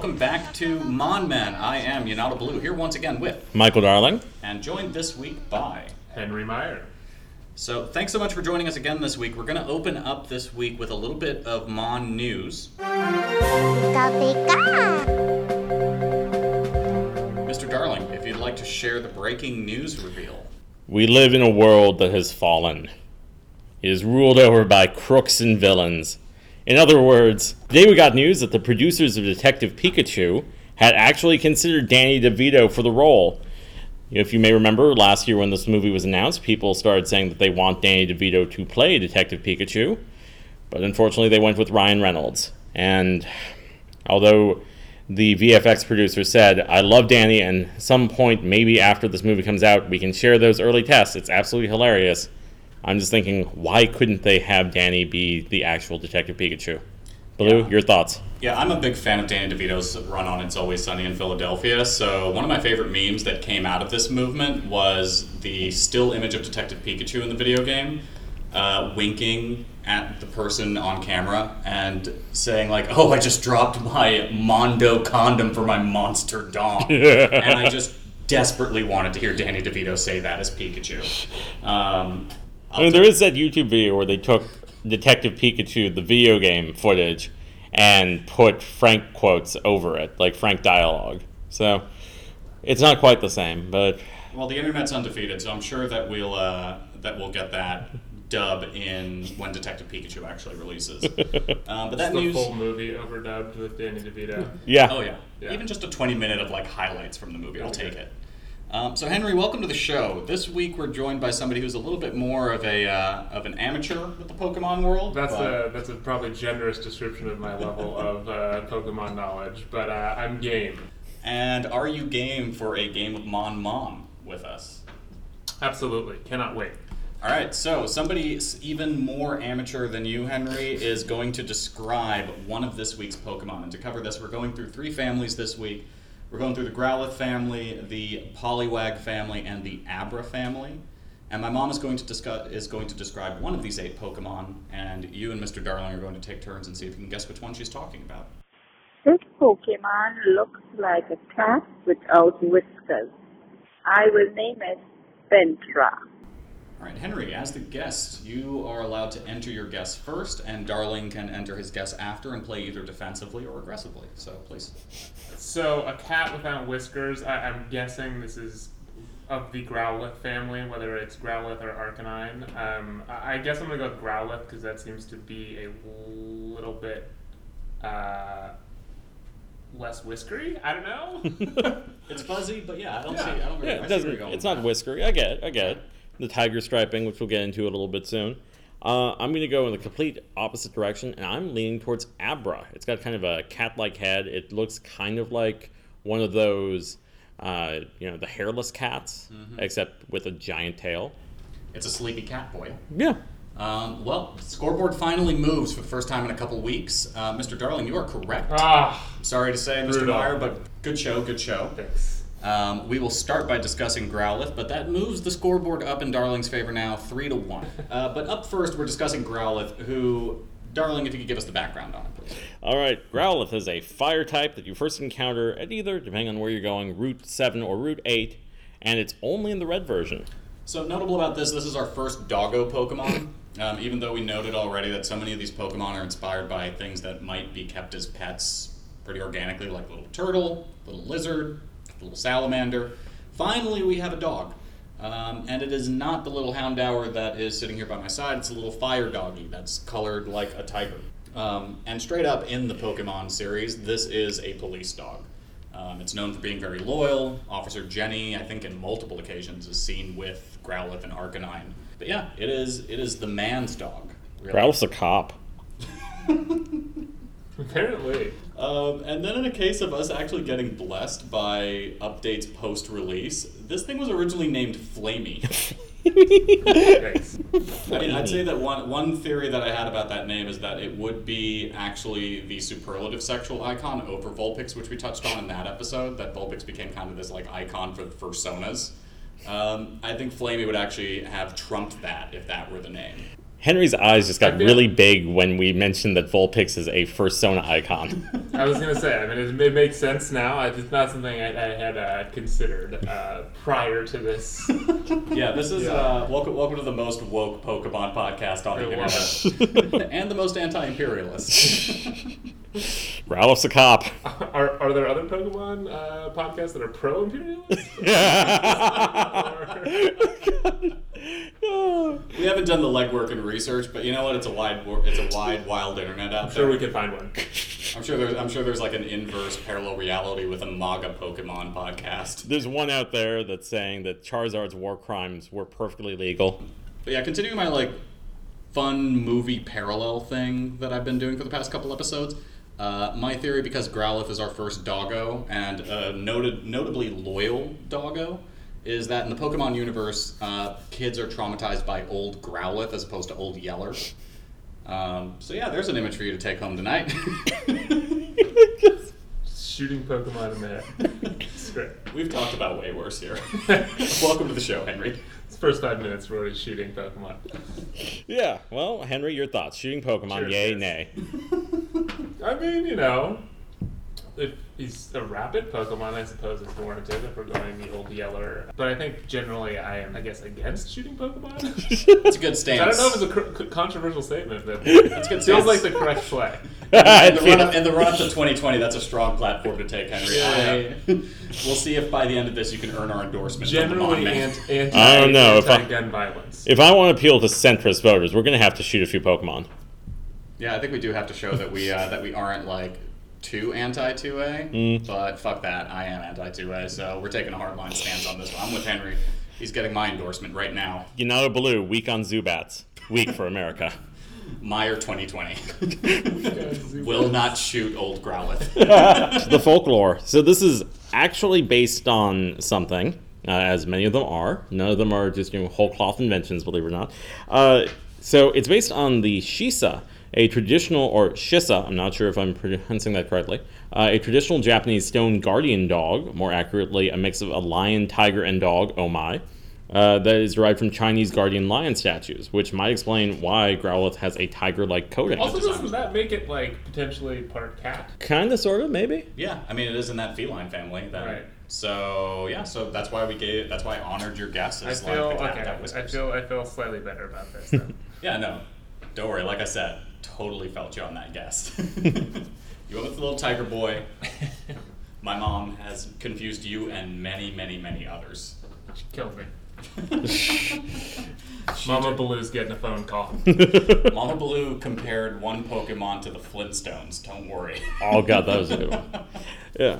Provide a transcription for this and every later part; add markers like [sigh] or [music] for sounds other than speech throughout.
welcome back to Mon Men. I am Yanata Blue here once again with Michael Darling. and joined this week by. Henry Meyer. So thanks so much for joining us again this week. We're going to open up this week with a little bit of Mon news. Pika pika. Mr. Darling, if you'd like to share the breaking news reveal. We live in a world that has fallen. It is ruled over by crooks and villains. In other words, today we got news that the producers of Detective Pikachu had actually considered Danny DeVito for the role. If you may remember, last year when this movie was announced, people started saying that they want Danny DeVito to play Detective Pikachu. But unfortunately, they went with Ryan Reynolds. And although the VFX producer said, I love Danny, and some point, maybe after this movie comes out, we can share those early tests. It's absolutely hilarious. I'm just thinking, why couldn't they have Danny be the actual Detective Pikachu? Blue, Yeah. your thoughts? Yeah, I'm a big fan of Danny DeVito's run on It's Always Sunny in Philadelphia. So, one of my favorite memes that came out of this movement was the still image of Detective Pikachu in the video game, uh, winking at the person on camera and saying, like, oh, I just dropped my Mondo condom for my monster dong. [laughs] and I just desperately wanted to hear Danny DeVito say that as Pikachu. Um, I mean, there is that YouTube video where they took Detective Pikachu, the video game footage, and put Frank quotes over it, like Frank dialogue. So it's not quite the same, but Well, the internet's undefeated, so I'm sure that we'll uh, that we'll get that dub in when Detective Pikachu actually releases. Um, [laughs] but that the news. full movie overdubbed with Danny DeVito. yeah. Oh yeah. Yeah. even just a 20 minute of like highlights from the movie, I'll take it. Um, so Henry, welcome to the show. This week we're joined by somebody who's a little bit more of a uh, of an amateur with the Pokemon world. That's but- a that's a probably generous description of my level [laughs] of uh, Pokemon knowledge, but uh, I'm game. And are you game for a game of Mon Mom with us? Absolutely, cannot wait. All right, so somebody even more amateur than you, Henry, is going to describe one of this week's Pokemon. And to cover this, we're going through three families this week. We're going through the Growlithe family, the Poliwag family, and the Abra family. And my mom is going to discuss is going to describe one of these eight Pokemon, and you and Mr. Darling are going to take turns and see if you can guess which one she's talking about. This Pokemon looks like a cat without whiskers. I will name it Ventra. All right, Henry, as the guest, you are allowed to enter your guess first, and Darling can enter his guess after and play either defensively or aggressively. So please. So a cat without whiskers. I, I'm guessing this is of the Growlithe family, whether it's Growlithe or Arcanine. Um, I, I guess I'm gonna go with Growlithe because that seems to be a little bit uh, less whiskery. I don't know. [laughs] It's fuzzy, but yeah, I don't Yeah. see. I don't really. Yeah, I it see doesn't. where you're going It's not that. whiskery. I get it. I get it. The tiger striping, which we'll get into a little bit soon. Uh, I'm going to go in the complete opposite direction, and I'm leaning towards Abra. It's got kind of a cat-like head. It looks kind of like one of those, uh, you know, the hairless cats, Mm-hmm. except with a giant tail. It's a sleepy cat boy. Yeah. Um, well, scoreboard finally moves for the first time in a couple weeks. Uh, Mr. Darling, you are correct. ah, Sorry to say, Mr. Brutal. Meyer, but good show, good show. thanks. Um, we will start by discussing Growlithe, but that moves the scoreboard up in Darling's favor now, three to one. [laughs] Uh, but up first, we're discussing Growlithe, who, Darling, if you could give us the background on it, please. All right, Growlithe is a fire type that you first encounter at either, depending on where you're going, Route 7 or Route 8, and it's only in the red version. So notable about this, this is our first doggo Pokemon. [coughs] Um, even though we noted already that so many of these Pokemon are inspired by things that might be kept as pets pretty organically, like little turtle, little lizard, little salamander. Finally, we have a dog. Um, and it is not the little Houndour that is sitting here by my side. It's a little fire doggy that's colored like a tiger. Um, and straight up in the Pokemon series, this is a police dog. Um, it's known for being very loyal. Officer Jenny, I think, in multiple occasions, is seen with Growlithe and Arcanine. But yeah, it is it is the man's dog. Really. Growlithe's a cop. [laughs] [laughs] Apparently. Um, and then in a case of us actually getting blessed by updates post-release, this thing was originally named Flamey. [laughs] I mean, I'd say that one one theory that I had about that name is that it would be actually the superlative sexual icon over Vulpix, which we touched on in that episode. That Vulpix became kind of this like icon for personas. Um, I think Flamey would actually have trumped that if that were the name. Henry's eyes just got really big when we mentioned that Vulpix is a fursona icon. [laughs] I was gonna say, I mean, it, it makes sense now. It's not something I, I had uh, considered uh, prior to this. [laughs] Yeah, this is Yeah. uh, welcome. Welcome to the most woke Pokemon podcast on the I love internet, [laughs] and the most anti-imperialist. Ralph's a cop. Are, are there other Pokemon uh, podcasts that are pro imperialist? We haven't done the legwork and research, but you know what? It's a wide, it's a wide, wild internet out I'm sure there. we could find one. [laughs] I'm sure there's, I'm sure there's like an inverse parallel reality with a MAGA Pokemon podcast. There's one out there that's saying that Charizard's war crimes were perfectly legal. But yeah, continuing my like fun movie parallel thing that I've been doing for the past couple episodes. Uh, my theory, because Growlithe is our first doggo and a noted, notably loyal doggo, is that in the Pokemon universe, uh, kids are traumatized by old Growlithe as opposed to old Yeller. Um, so yeah, there's an image for you to take home tonight. [laughs] Shooting Pokemon in the head. It's great. We've talked about way worse here. [laughs] Welcome to the show, Henry. It's the first five minutes we're already shooting Pokemon. Yeah, well, Henry, your thoughts? Shooting Pokemon, Cheers, yay, guys. nay? [laughs] I mean, you know, if he's a rapid Pokemon, I suppose it's warranted if we're going the old Yeller. But I think generally I am, I guess, against shooting Pokemon. [laughs] It's a good stance. I don't know if it's a cr- controversial statement, but That's good it feels stance. like the correct play. [laughs] in the run up in the run up to 2020, that's a strong platform to take, Henry. Yeah. I- we'll see if by the end of this you can earn our endorsement. Generally, anti, anti, [laughs] I don't know if I- anti-gun violence. If I want to appeal to centrist voters, we're going to have to shoot a few Pokemon. Yeah, I think we do have to show that we uh, that we aren't like too anti 2A, Mm. but fuck that, I am anti 2A, so we're taking a hardline stance on this one. I'm with Henry. He's getting my endorsement right now. Yanato Blue, weak on Zubats. Weak for America. [laughs] Meyer 2020 [laughs] will not shoot old Growlithe. [laughs] the folklore. So this is actually based on something, uh, as many of them are. None of them are just you know whole cloth inventions, believe it or not. Uh, so it's based on the Shisa, a traditional or Shisa. I'm not sure if I'm pronouncing that correctly. Uh, a traditional Japanese stone guardian dog, more accurately, a mix of a lion, tiger, and dog. Oh my. Uh, that is derived from Chinese guardian lion statues, which might explain why Growlithe has a tiger-like coating. Also, doesn't that make it like potentially part cat? kind of, sort of, maybe. yeah, I mean it is in that feline family. Then. Right. So yeah, so that's why we gave. That's why I honored your guess. I feel like, okay. that I feel I feel slightly better about this. Then. [laughs] Yeah, no. Don't worry. Like I said, totally felt you on that guess. [laughs] you went with the little tiger boy. [laughs] My mom has confused you and many, many, many others. she killed me. [laughs] Mama Baloo's getting a phone call. Mama Baloo compared one Pokemon to the Flintstones. Don't worry. Oh god, that was a good one. Yeah.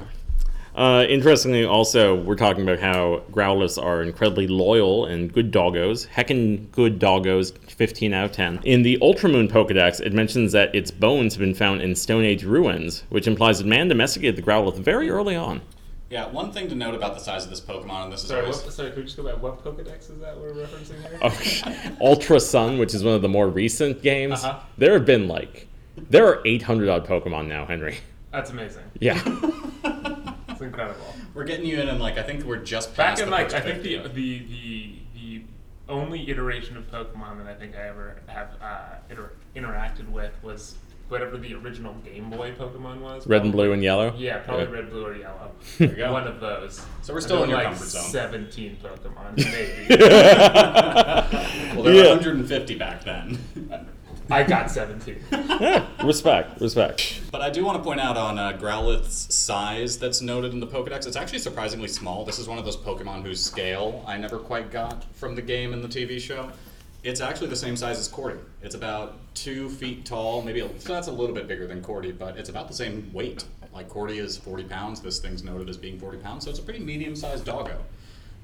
Uh, interestingly, also, we're talking about how Growlithes are incredibly loyal and good doggos. Heckin' good doggos, 15 out of 10. In the Ultramoon Pokedex, it mentions that its bones have been found in Stone Age ruins, which implies that man domesticated the Growlithe very early on. Yeah, one thing to note about the size of this Pokemon, and this is Sorry, always. what, sorry, could we just go back? What Pokedex is that we're referencing here? Oh, [laughs] Ultra Sun, which is one of the more recent games, Uh-huh. there have been like. There are 800 odd Pokemon now, Henry. That's amazing. Yeah. [laughs] It's incredible. We're getting you in, and like I think we're just Back past in the like first I think the the the the only iteration of Pokemon that I think I ever have uh, inter- interacted with was whatever the original Game Boy Pokemon was. Red and blue and yellow? Yeah, probably Yeah. red, blue, or yellow. There you go. One of those. So we're still in your like comfort zone. Seventeen Pokemon, [laughs] maybe. Well, there were 150 back then. I got seventeen. Yeah, [laughs] respect, respect. But I do want to point out on uh, Growlithe's size that's noted in the Pokedex. It's actually surprisingly small. This is one of those Pokemon whose scale I never quite got from the game and the TV show. It's actually the same size as Cordy. It's about two feet tall, maybe a, so that's a little bit bigger than Cordy, but it's about the same weight. Like Cordy is 40 pounds. This thing's noted as being 40 pounds, so it's a pretty medium-sized doggo.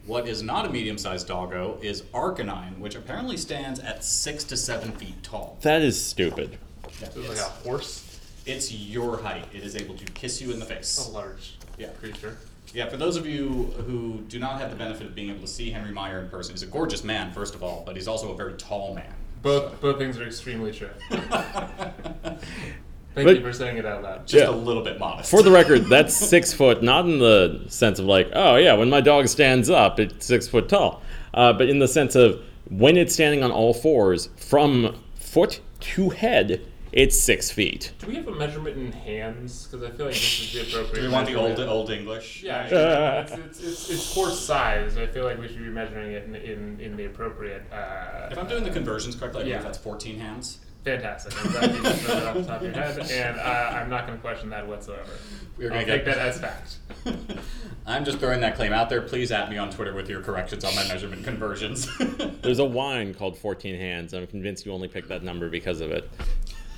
What is not a medium-sized doggo is Arcanine, which apparently stands at six to seven feet tall. That is stupid. It was like a horse, It's your height. It is able to kiss you in the face. a large Yeah. creature. Yeah, for those of you who do not have the benefit of being able to see Henry Meyer in person, he's a gorgeous man, first of all, but he's also a very tall man. Both both things are extremely true. [laughs] Thank But- you for saying it out loud. Just Yeah. a little bit modest. For the record, that's six foot, not in the sense of like, oh yeah, when my dog stands up, it's six foot tall, uh, but in the sense of when it's standing on all fours from foot to head, it's six feet. Do we have a measurement in hands? Because I feel like this is the appropriate. Do we want the old old English? Yeah, yeah. [laughs] it's, it's, it's, it's horse size. I feel like we should be measuring it in, in, in the appropriate. Uh, If I'm doing the conversions correctly, I believe Yeah. that's 14 hands. Fantastic. I'm glad you just know that off the top of your head, and uh, I'm not going to question that whatsoever. We're gonna take that as fact. [laughs] I'm just throwing that claim out there. Please at me on Twitter with your corrections on my measurement conversions. [laughs] There's a wine called 14 Hands. I'm convinced you only picked that number because of it.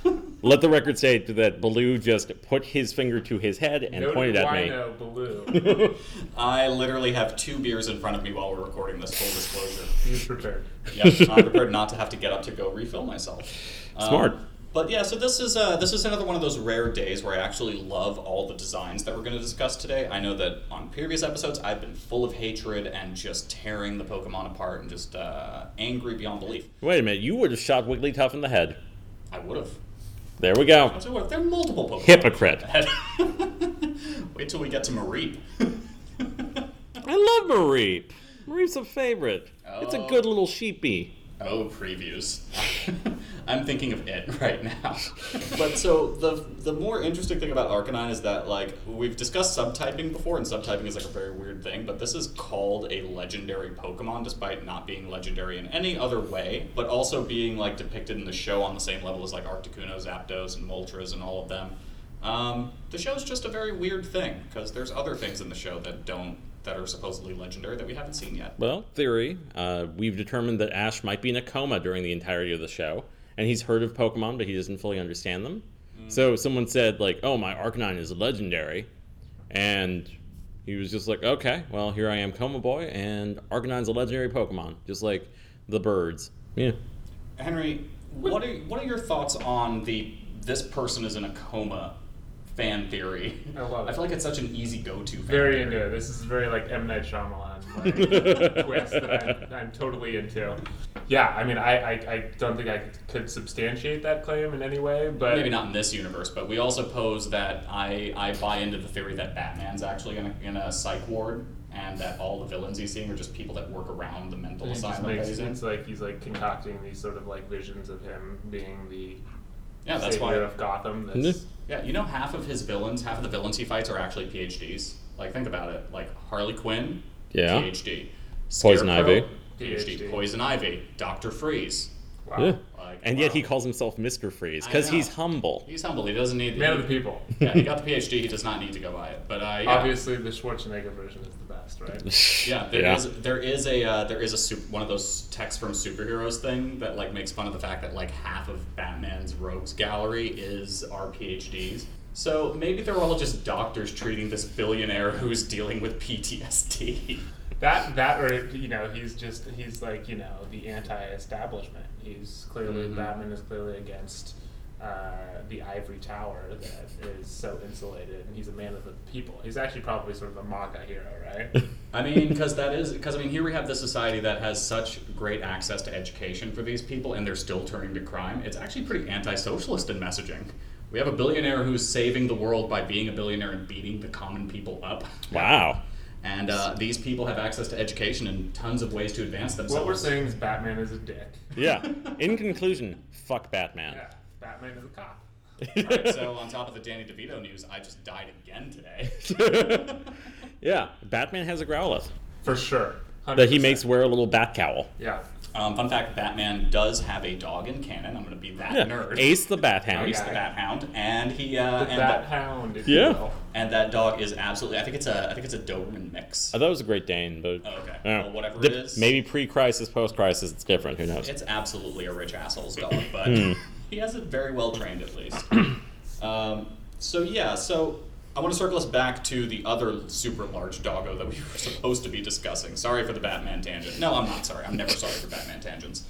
[laughs] Let the record say that Baloo just put his finger to his head and Noted pointed at me. wino Baloo. I literally have two beers in front of me while we're recording this. Full disclosure. He's prepared. Yes, I'm prepared not to have to get up to go refill myself. Um, Smart. but yeah, so this is uh, this is another one of those rare days where I actually love all the designs that we're going to discuss today. I know that on previous episodes I've been full of hatred and just tearing the Pokemon apart and just uh, angry beyond belief. Wait a minute, you would have shot Wigglytuff in the head. I would have. There we go. There are multiple Pokemon. Hypocrite. [laughs] Wait till we get to Mareep. [laughs] I love Mareep. Mareep's a favorite. It's a Oh. good little sheepy. Oh, previews. [laughs] I'm thinking of it [laughs] right now. but so the the more interesting thing about Arcanine is that like we've discussed subtyping before, and subtyping is like a very weird thing. But this is called a legendary Pokemon, despite not being legendary in any other way, but also being like depicted in the show on the same level as like Articuno, Zapdos, and Moltres, and all of them. Um, the show's just a very weird thing because there's other things in the show that don't that are supposedly legendary that we haven't seen yet. Well, theory. Uh, we've determined that Ash might be in a coma during the entirety of the show, and he's heard of Pokemon, but he doesn't fully understand them. Mm. So someone said, like, "Oh, my Arcanine is legendary," and he was just like, "Okay, well, here I am, Coma Boy, and Arcanine's a legendary Pokemon, just like the birds." Yeah. Henry, what are what are your thoughts on the this person is in a coma fan theory? I love it. I feel like it's such an easy go-to. Fan Very theory. into it. This is very like M Night Shyamalan like, twist that I'm, I'm totally into. Yeah, I mean, I, I, I don't think I could substantiate that claim in any way, but Maybe not in this universe, but we also pose that I, I buy into the theory that Batman's actually in a, in a psych ward, and that all the villains he's seeing are just people that work around the mental It just asylum that makes he's in. it's like he's like concocting these sort of like visions of him being the Yeah, that's savior why. of Gotham. That's Yeah, you know, half of his villains, half of the villains he fights are actually PhDs. Like, think about it. Like Harley Quinn, Yeah. PhD. Poison Scarecrow, Ivy. PhD. PhD. Poison Ivy. Doctor Freeze. wow. Yeah. Like, And yet he calls himself Mr. Freeze because he's humble. He's humble. He doesn't need. Man of the people. yeah, he got the PhD. He does not need to go by it. But uh, yeah. Obviously, the Schwarzenegger version is the best, right? [laughs] Yeah, there Yeah. is there is a uh, there is a sup- one of those text from superheroes thing that like makes fun of the fact that like half of Batman's rogues gallery is our PhDs. So maybe they're all just doctors treating this billionaire who's dealing with PTSD. That that or you know he's just he's like you know the anti-establishment. He's clearly Mhm. Batman is clearly against uh, the ivory tower that is so insulated, and he's a man of the people. He's actually probably sort of a MAGA hero, right? [laughs] I mean, because that is because I mean here we have this society that has such great access to education for these people, and they're still turning to crime. It's actually pretty anti-socialist in messaging. We have a billionaire who's saving the world by being a billionaire and beating the common people up. Wow. And uh, these people have access to education and tons of ways to advance themselves. what we're saying is Batman is a dick. Yeah. [laughs] In conclusion, fuck Batman. Yeah, Batman is a cop. Alright, so on top of the Danny DeVito news, I just died again today. [laughs] yeah. Batman has a Growlithe For sure. that he makes wear a little bat cowl. Yeah. Um, fun fact: Batman does have a dog in canon. I'm going to be that Yeah. nerd. Ace the Bat Hound. Ace the Bat Hound, and he uh, The and Bat Hound, if Yeah. you will. and that dog is absolutely. I think it's a. I think it's a Doberman mix. I thought it was a Great Dane, but Oh, okay. Well, whatever The- it is. maybe pre-crisis, post-crisis, it's different. Who knows? It's absolutely a rich asshole's dog, but Hmm. [laughs] he has it very well trained at least. [clears throat] um, so yeah, so I want to circle us back to the other super large doggo that we [laughs] were supposed to be discussing. Sorry for the Batman tangent. No, I'm not sorry. I'm never sorry for Batman tangents.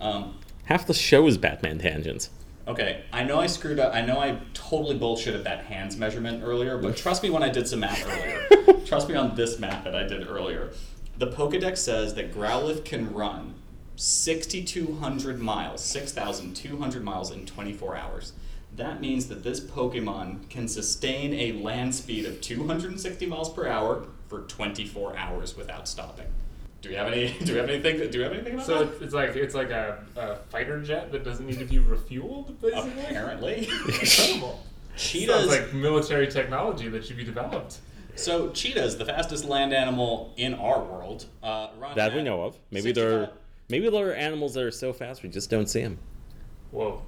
Um, Half the show is Batman tangents. okay, I know I screwed up. I know I totally bullshitted that hands measurement earlier, but trust me when I did some math earlier. [laughs] trust me on this math that I did earlier. The Pokedex says that Growlithe can run 6,200 miles, 6,200 miles in 24 hours. That means that this Pokemon can sustain a land speed of 260 miles per hour for 24 hours without stopping. Do we have any? [laughs] Do we have anything? Do we have anything about So that? it's, it's like it's like a, a fighter jet that doesn't need to be refueled, basically. Apparently, [laughs] Incredible. cheetahs. Sounds like military technology that should be developed. so cheetahs, the fastest land animal in our world, uh, run That we know of. Maybe 65 they're maybe there are animals that are so fast we just don't see them. Whoa.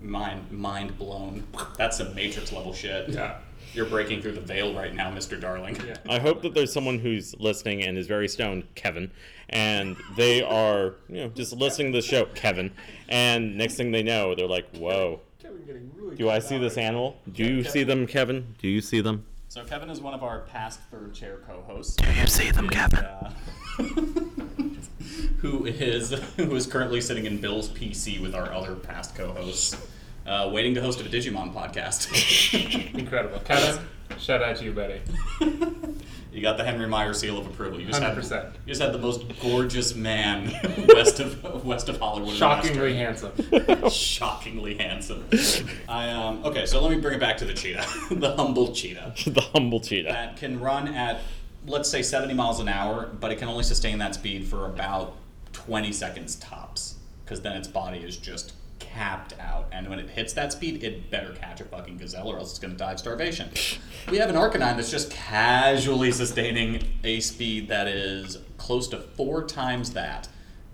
Mind mind blown. That's some Matrix level shit. Yeah. You're breaking through the veil right now, Mr. Darling. Yeah. I hope that there's someone who's listening and is very stoned, Kevin, and they are, you know, just listening to the show, Kevin, and next thing they know, they're like, "Whoa, Kevin getting really do I see this right now. animal? Do you see them, Kevin? Do you see them?" So Kevin is one of our past third chair co-hosts. Do you see them, Kevin? Uh, [laughs] who is who is currently sitting in Bill's PC with our other past co-hosts, uh, waiting to host a Digimon podcast. [laughs] Incredible. Kevin, shout out to you, buddy. [laughs] you got the Henry Meyer seal of approval. You just had 100%. you just had the most gorgeous man [laughs] west of west of Hollywood. Shockingly Western. handsome. shockingly handsome. I um okay, so let me bring it back to the cheetah, the humble cheetah the humble cheetah. that can run at let's say 70 miles an hour, but it can only sustain that speed for about 20 seconds tops because then its body is just capped out and when it hits that speed it better catch a fucking gazelle or else it's going to die of starvation we have an arcanine that's just casually sustaining a speed that is close to four times that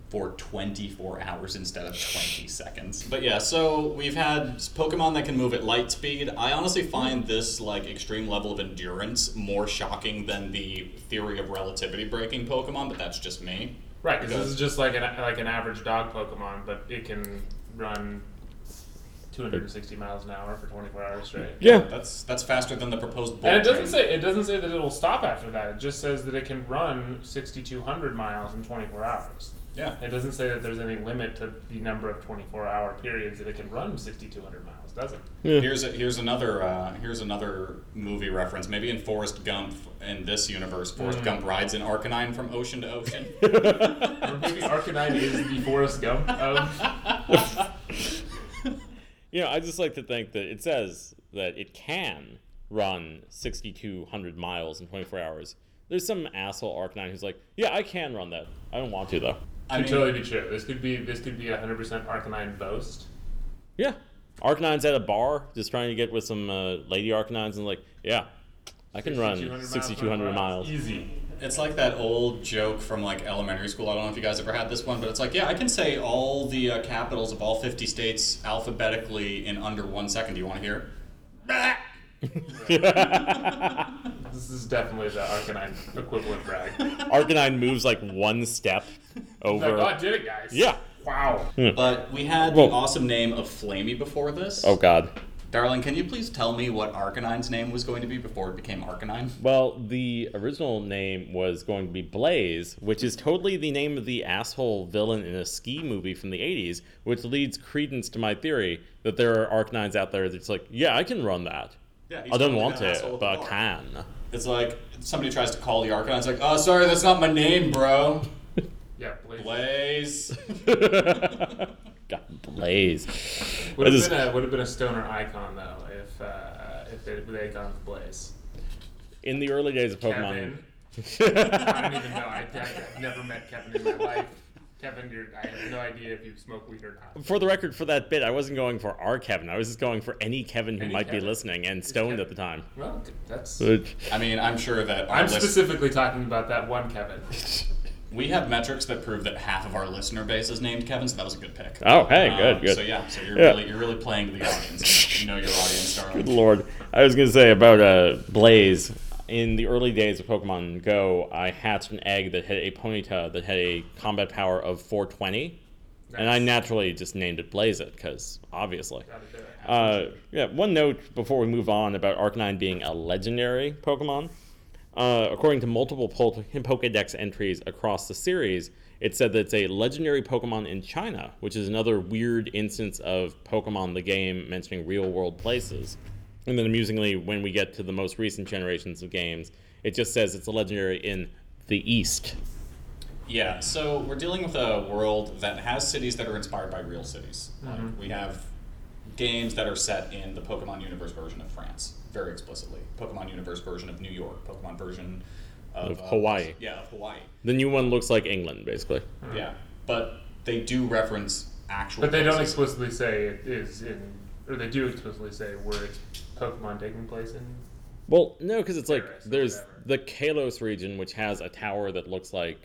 for 24 hours instead of 20 seconds. But yeah, so we've had Pokemon that can move at light speed. I honestly find this like extreme level of endurance more shocking than the theory of relativity breaking Pokemon, but that's just me. Right, because this is just like an like an average dog Pokemon, but it can run 260 miles an hour for 24 hours straight. Yeah, That's that's faster than the proposed bull And it doesn't train. say it doesn't say that it'll stop after that. It just says that it can run 6,200 miles in 24 hours. Yeah. It doesn't say that there's any limit to the number of 24-hour periods that it can run 6,200 miles. Does it? Yeah. Here's a, here's another uh, here's another movie reference. Maybe in Forrest Gump, in this universe, Forrest Gump rides an Arcanine from ocean to ocean. [laughs] Or maybe Arcanine is the Forrest Gump of. [laughs] You know, I just like to think that it says that it can run 6,200 miles in 24 hours. There's some asshole Arcanine who's like, yeah, I can run that. I don't want to, though. I Could mean, totally be true. This could be this could be a 100% Arcanine boast. Yeah. Arcanine's at a bar just trying to get with some uh, lady Arcanines and like, yeah, I can run 6,200 miles, miles. Easy. It's like that old joke from like elementary school. I don't know if you guys ever had this one, but it's like, yeah, I can say all the uh, capitals of all 50 states alphabetically in under one second. Do you want to hear? [laughs] This is definitely the Arcanine equivalent brag. Arcanine moves like one step over. Like, oh, I did it, guys. Yeah. Wow. Hmm. But we had Well- the awesome name of Flamey before this. Oh, God. Darling, can you please tell me what Arcanine's name was going to be before it became Arcanine? Well, the original name was going to be Blaze, which is totally the name of the asshole villain in a ski movie from the 80s, which leads credence to my theory that there are Arcanines out there that's like, yeah, I can run that. Yeah, I don't want that asshole to, but I can. It's like somebody tries to call the Arcanine. It's like, oh, sorry, that's not my name, bro. Yeah, Blaze. Blaze. [laughs] [laughs] God, Blaze. Would have just- been a would have been a stoner icon though if uh, if it they gone with Blaze. in the early days of Pokemon. Kevin. [laughs] I don't even know. I, I've never met Kevin in my life. Kevin, you're, I have no idea if you smoke weed or not. For the record, for that bit, I wasn't going for our Kevin. I was just going for any Kevin who Any might be listening and stoned at the time. Well, that's. I mean, I'm sure that I'm list- specifically talking about that one Kevin. We have metrics that prove that half of our listener base is named Kevin, so that was a good pick. Oh, hey, Um, good, good. So yeah, so you're Yeah. really you're really playing to the audience. you [laughs] know your audience, darling. Good lord. I was going to say about uh, Blaze. In the early days of Pokemon Go, I hatched an egg that had a Ponyta that had a combat power of 420. And I naturally just named it Blaze It, because obviously. Gotta do it. Uh, yeah, one note before we move on about Arcanine being a legendary Pokemon. Uh, according to multiple Pol- Pokedex entries across the series, it said that it's a legendary Pokemon in China, which is another weird instance of Pokemon the game mentioning real world places. And then amusingly, when we get to the most recent generations of games, it just says it's a legendary in the East. Yeah, so we're dealing with a world that has cities that are inspired by real cities. Like, we have games that are set in the Pokemon Universe version of France, very explicitly. Pokemon Universe version of New York, Pokemon version Of uh, Hawaii. Yeah, of Hawaii. The new one looks like England, basically. Yeah, but they do reference actual. But they don't explicitly say it is in, or they do explicitly say where it's Pokemon taking place in. Well, no, because it's like Paris or there's whatever. the Kalos region, which has a tower that looks like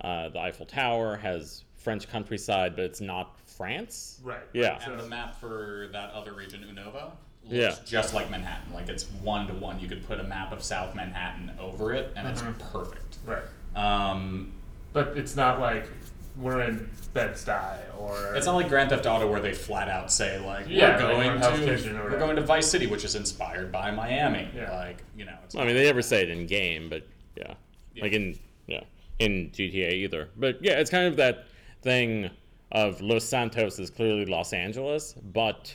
uh, the Eiffel Tower, has French countryside, but it's not France. Right. Yeah. And the map for that other region, Unova, looks Yeah. just like Manhattan. Like it's one to one. You could put a map of South Manhattan over it, and it's perfect. Right. Um, But it's not like we're in Bed-Stuy or. it's not like Grand Theft Auto where they flat out say like Yeah, we're like going we're Hell's Kitchen or to we're whatever. going to Vice City, which is inspired by Miami. Yeah. Like you know, it's I mean, they never say it in game, but yeah, Yeah. like in yeah in GTA either. But yeah, it's kind of that thing of Los Santos is clearly Los Angeles, but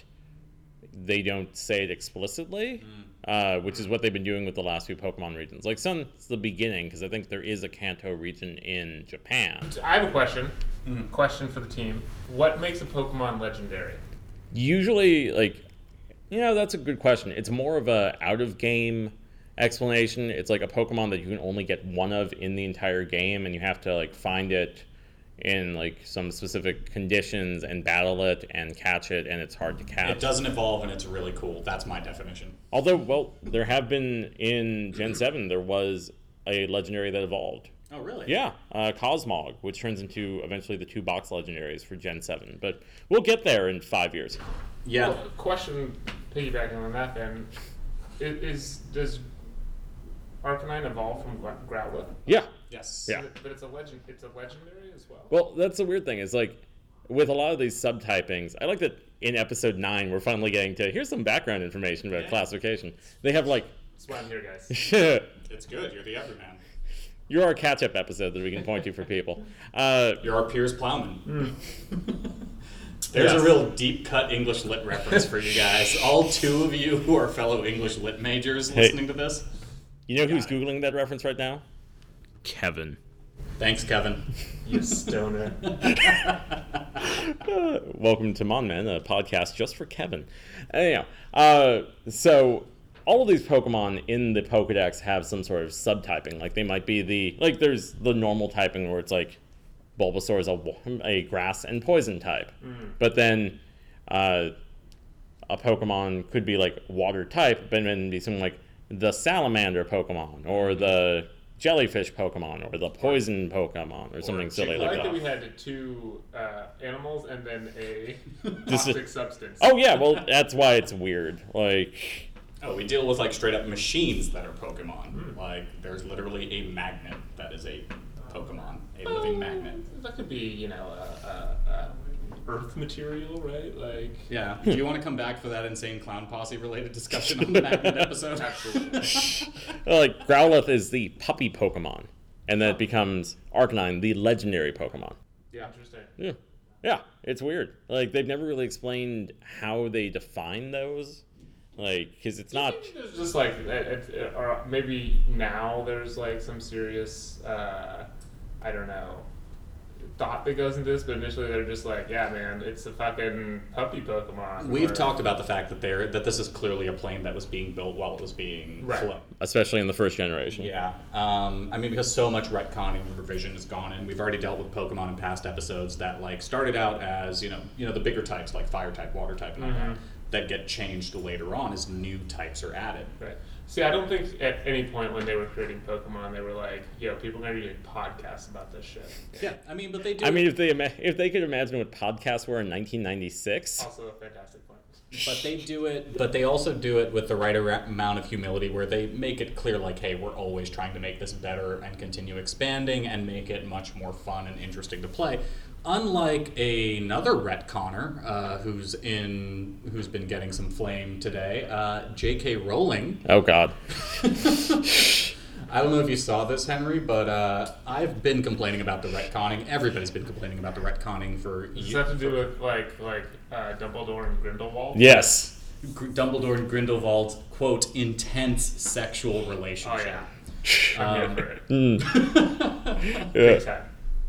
they don't say it explicitly, uh, which is what they've been doing with the last few Pokemon regions. Like since the beginning, because I think there is a Kanto region in Japan. I have a question. Mm-hmm. Question for the team. What makes a Pokemon legendary? usually like you know that's a good question it's more of a out of game explanation it's like a pokemon that you can only get one of in the entire game and you have to like find it in like some specific conditions and battle it and catch it and it's hard to catch It doesn't evolve, and it's really cool. That's my definition. although well there have been in gen 7 there was a legendary that evolved Oh, really? yeah uh, cosmog which turns into eventually the two box legendaries for gen 7 but we'll get there in five years Yeah. Well, question piggybacking on that then is, is does Arcanine evolve from Gra- Growlithe? yeah Yes. Yeah. But it's a legend. It's a legendary as well. Well, that's the weird thing. Is like with a lot of these subtypings, I like that in episode nine we're finally getting to here's some background information about Yeah. classification. They have like That's why I'm here, guys. [laughs] It's good. You're the everyman. you're our catch up episode that we can point to for people. [laughs] Uh, You're our Piers Plowman. [laughs] There's Yes. a real deep cut English lit reference for you guys. All two of you who are fellow English lit majors Hey. listening to this. you know who's it. googling that reference right now? Kevin. Thanks, Kevin. you stoner. Uh, [laughs] welcome to Mon Man, a podcast just for Kevin. Anyhow, uh, so all of these Pokemon in the Pokedex have some sort of subtyping. Like they might be the like there's the normal typing where it's like Bulbasaur is a, a grass and poison type, but then uh, a Pokemon could be like water type, but then be something like the salamander Pokemon or the jellyfish Pokemon or the poison Pokemon or something silly I like like that. that we had two uh, animals and then a [laughs] This is- toxic substance. Oh yeah, well that's why it's weird. Like Oh, we deal with like straight up machines that are Pokemon. Like there's literally a magnet that is a Pokemon, a living magnet. That could be, you know, uh, uh, uh, earth material, right? Like. Yeah. [laughs] Do you want to come back for that insane clown posse related discussion on the magnet episode? [laughs] Absolutely. [laughs] like Growlithe is the puppy Pokemon, and then it becomes Arcanine, the legendary Pokemon. Yeah. Interesting. Yeah, yeah, it's weird. Like they've never really explained how they define those. Like, because it's not. Maybe There's just like, it, it, or maybe now there's like some serious, uh, I don't know, thought that goes into this, but initially they're just like, yeah, man, it's a fucking puppy Pokemon. We've or- talked about the fact that there that this is clearly a plane that was being built while it was being Right. flown. Especially in the first generation. Yeah, um, I mean because so much retconning and revision has gone in. We've already dealt with Pokemon in past episodes that like started out as you know you know the bigger types like Fire type, Water type, and all that that get changed later on as new types are added. Right. See, I don't think at any point when they were creating Pokemon, they were like, yo, people are going to do podcasts about this shit. Yeah, I mean, but they do. I mean, if they ima- if they could imagine what podcasts were in 1996, Also a fantastic point. But they do it. But they also do it with the right amount of humility, where they make it clear, like, hey, we're always trying to make this better and continue expanding and make it much more fun and interesting to play. Unlike another retconner uh, who's in, who's been getting some flame today, uh, J.K. Rowling. oh god, [laughs] I don't know if you saw this, Henry, but uh, I've been complaining about the retconning. Everybody's been complaining about the retconning for Does years. that have to do with like like uh, Dumbledore and Grindelwald? yes, Gr- Dumbledore and Grindelwald's quote intense sexual relationship. Oh yeah. I'm Um, here for it. Mm. [laughs] Big yeah.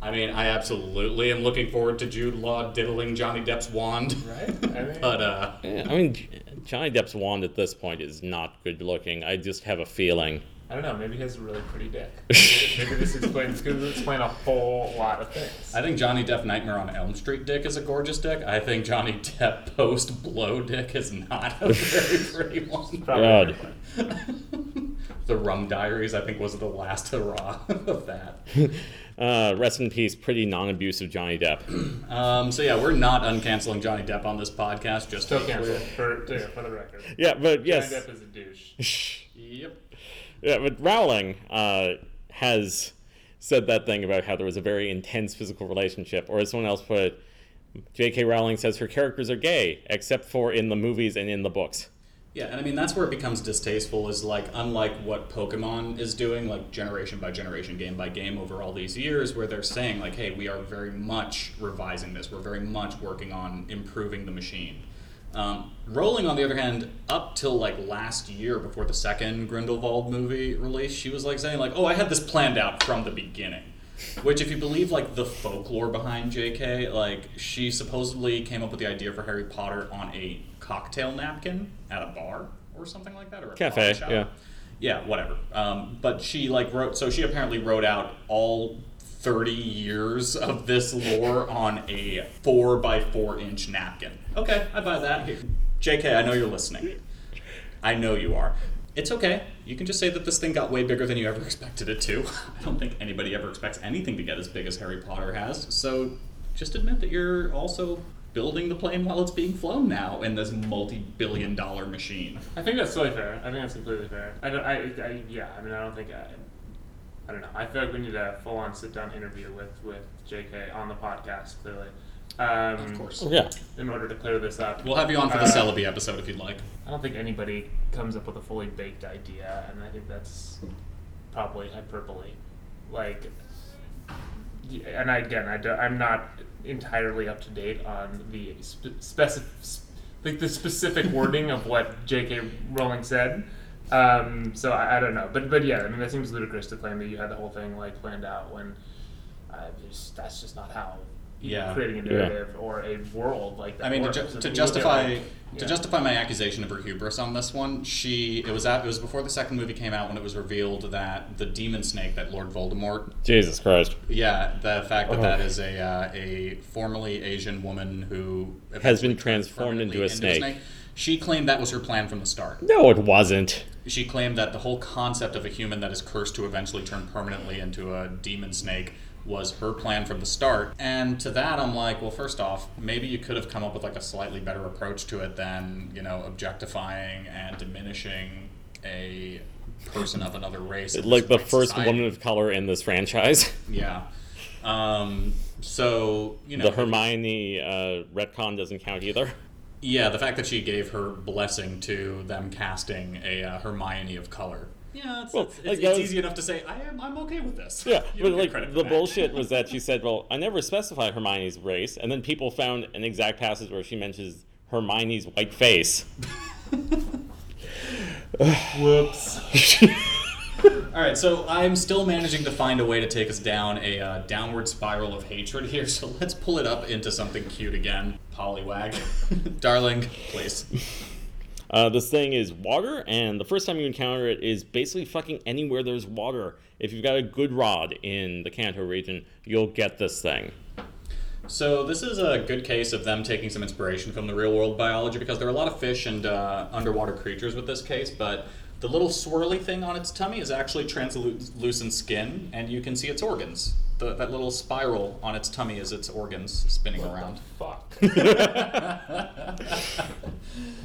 Time. I mean, I absolutely am looking forward to Jude Law diddling Johnny Depp's wand. Right? I mean, [laughs] But uh, I mean, Johnny Depp's wand at this point is not good looking. I just have a feeling. I don't know. Maybe he has a really pretty dick. [laughs] Maybe, maybe this explains could explain a whole lot of things. I think Johnny Depp Nightmare on Elm Street dick is a gorgeous dick. I think Johnny Depp post blow dick is not a very [laughs] pretty one. Probably God. different. the Rum Diaries, I think, was the last hurrah of that. Uh, rest in peace, pretty non-abusive Johnny Depp. [clears throat] Um, so yeah, we're not uncanceling Johnny Depp on this podcast. Just Still canceled clear. for, yeah, for the record. Yeah, but yes. Johnny Depp is a douche. [laughs] Yep. Yeah, but Rowling uh, has said that thing about how there was a very intense physical relationship, or as someone else put it, J.K. Rowling says her characters are gay, except for in the movies and in the books. Yeah, and I mean that's where it becomes distasteful. Is like unlike what Pokemon is doing, like generation by generation, game by game over all these years, where they're saying like, "Hey, we are very much revising this. We're very much working on improving the machine." Um, Rowling, on the other hand, up till like last year, before the second Grindelwald movie release, she was like saying like, "Oh, I had this planned out from the beginning." Which, if you believe like the folklore behind J.K., like she supposedly came up with the idea for Harry Potter on a cocktail napkin at a bar or something like that, or a Cafe, shop. yeah. yeah, whatever. Um, but she like wrote, so she apparently wrote out all thirty years of this lore on a four by four inch napkin. Okay, I buy that. Here. J.K., I know you're listening. I know you are. It's okay. You can just say that this thing got way bigger than you ever [laughs] expected it to. I don't think anybody ever expects anything to get as big as Harry Potter has. So just admit that you're also building the plane while it's being flown now in this multi-billion dollar machine. I think that's totally fair. I think that's completely fair. I don't. I, I yeah. I mean, I don't think I. I don't know. I feel like we need a full-on sit-down interview with with J.K. on the podcast. Clearly, um, Of course. Yeah. In order to clear this up, We'll have you on for the Uh, Celebi episode if you'd like. I don't think anybody comes up with a fully baked idea, and I think that's probably hyperbole. Like, and I, again, I do, I'm not entirely up to date on the spe- specific, like the specific [laughs] wording of what J.K. Rowling said. Um, so I, I don't know, but but yeah, I mean that seems ludicrous to claim that you had the whole thing like planned out when uh, just, that's just not how. You know, Yeah. creating a Yeah. narrative or a world like that. I mean, to, ju- to mean, you look at, justify like, to yeah. justify my accusation of her hubris on this one, she it was at, it was before the second movie came out when it was revealed that the demon snake that Lord Voldemort Jesus Christ. Yeah, the fact that Oh. that is a uh, a formerly Asian woman who Has been eventually turns transformed into permanently a snake. She claimed that was her plan from the start. No, it wasn't. She claimed that the whole concept of a human that is cursed to eventually turn permanently into a demon snake was her plan from the start. And to that, I'm like, well, first off, maybe you could have come up with like a slightly better approach to it than you know objectifying and diminishing a person of another race. Like the first society. woman of color in this franchise. [laughs] Yeah. Um, so you know the Hermione uh, retcon doesn't count either. Yeah, the fact that she gave her blessing to them casting a uh, Hermione of color. Yeah, it's, Well, it's, like, it's, it's was- easy enough to say I am. I'm okay with this. Yeah, [laughs] but like the that. bullshit was that she [laughs] said, "Well, I never specified Hermione's race," and then people found an exact passage where she mentions Hermione's white face. [laughs] Whoops. All right, so I'm still managing to find a way to take us down a uh, downward spiral of hatred here. So let's pull it up into something cute again. Poliwag, darling, please. Uh, this thing is water, and the first time you encounter it is basically fucking anywhere there's water. If you've got a good rod in the Kanto region, you'll get this thing. So this is a good case of them taking some inspiration from the real world biology because there are a lot of fish and uh, underwater creatures with this case, but the little swirly thing on its tummy is actually translucent skin, and you can see its organs. The, that little spiral on its tummy is its organs spinning around. Fuck. [laughs]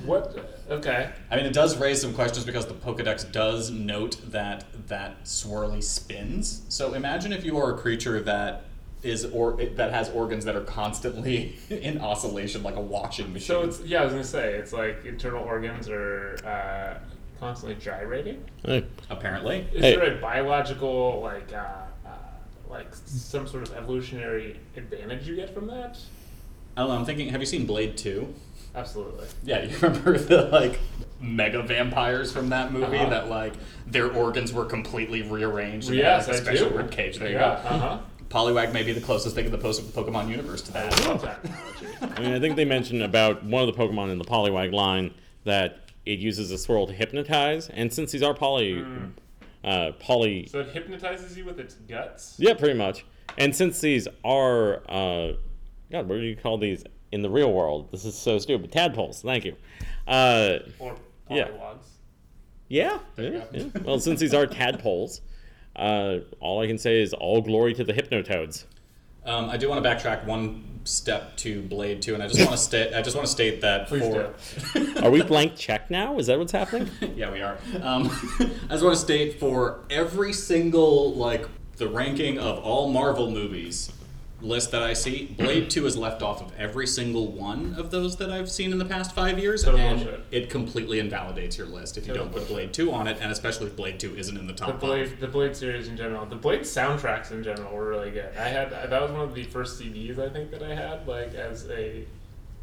what? Okay. I mean, it does raise some questions because the Pokedex does note that that swirly spins. So imagine if you are a creature that is or that has organs that are constantly [laughs] in oscillation, like a washing machine. So it's yeah, I was gonna say it's like internal organs are uh, constantly gyrating. Hey, apparently. Is Hey. there a biological like uh, like some sort of evolutionary advantage you get from that? I don't know. I'm thinking. Have you seen Blade Two? Absolutely. Yeah, [laughs] you remember the like mega vampires from that movie Uh-huh. that like their organs were completely rearranged. and they Yes, had, like, a I special do. rib cage. There you go. Uh huh. Poliwag may be the closest thing in the post Pokemon universe to that. I love that. I mean, I think they mentioned about one of the Pokemon in the Poliwag line that it uses a swirl to hypnotize, and since these are poly, Hmm. Uh, poly. So it hypnotizes you with its guts. Yeah, pretty much. And since these are, uh, God, what do you call these in the real world? This is so stupid. Tadpoles. Thank you. Uh, Or Yeah. polywogs. yeah, yeah, yeah. Well, since these are tadpoles, uh, all I can say is all glory to the hypnotoads. Um, I do want to backtrack one step to Blade Two, and I just want to [laughs] state I just want to state that Please for [laughs] Are we blank check now? Is that what's happening? [laughs] yeah, we are. Um, I just want to state for every single like the ranking of all Marvel movies list that I see, mm-hmm. Blade Two is left off of every single one of those that I've seen in the past five years, Total and bullshit. it completely invalidates your list if you Total don't put bullshit. Blade Two on it, and especially if Blade Two isn't in the The top five. The Blade series in general, the Blade soundtracks in general were really good. I had that was one of the first CDs I think that I had, like as a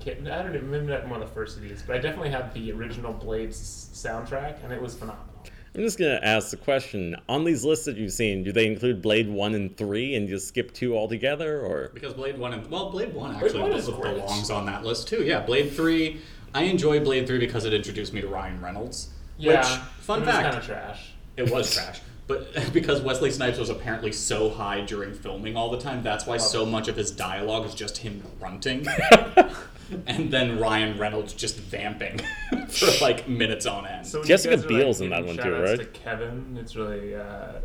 kid. I don't even remember not one of the first CDs, but I definitely had the original Blade soundtrack, and it was phenomenal. I'm just gonna ask the question: On these lists that you've seen, do they include Blade One and Three, and just skip two altogether, or Because Blade One and well, Blade One actually Blade One is belongs on that list too. Yeah, Blade Three. I enjoy Blade Three because it introduced me to Ryan Reynolds. Yeah, Which, fun fact. it was fact, kind of trash. it was trash. But [laughs] because Wesley Snipes was apparently so high during filming all the time, that's why so much of his dialogue is just him grunting. [laughs] and then Ryan Reynolds just vamping [laughs] for like minutes on end. So when Jessica you guys are, Biel's like, in that one too, right? To Kevin, it's really uh,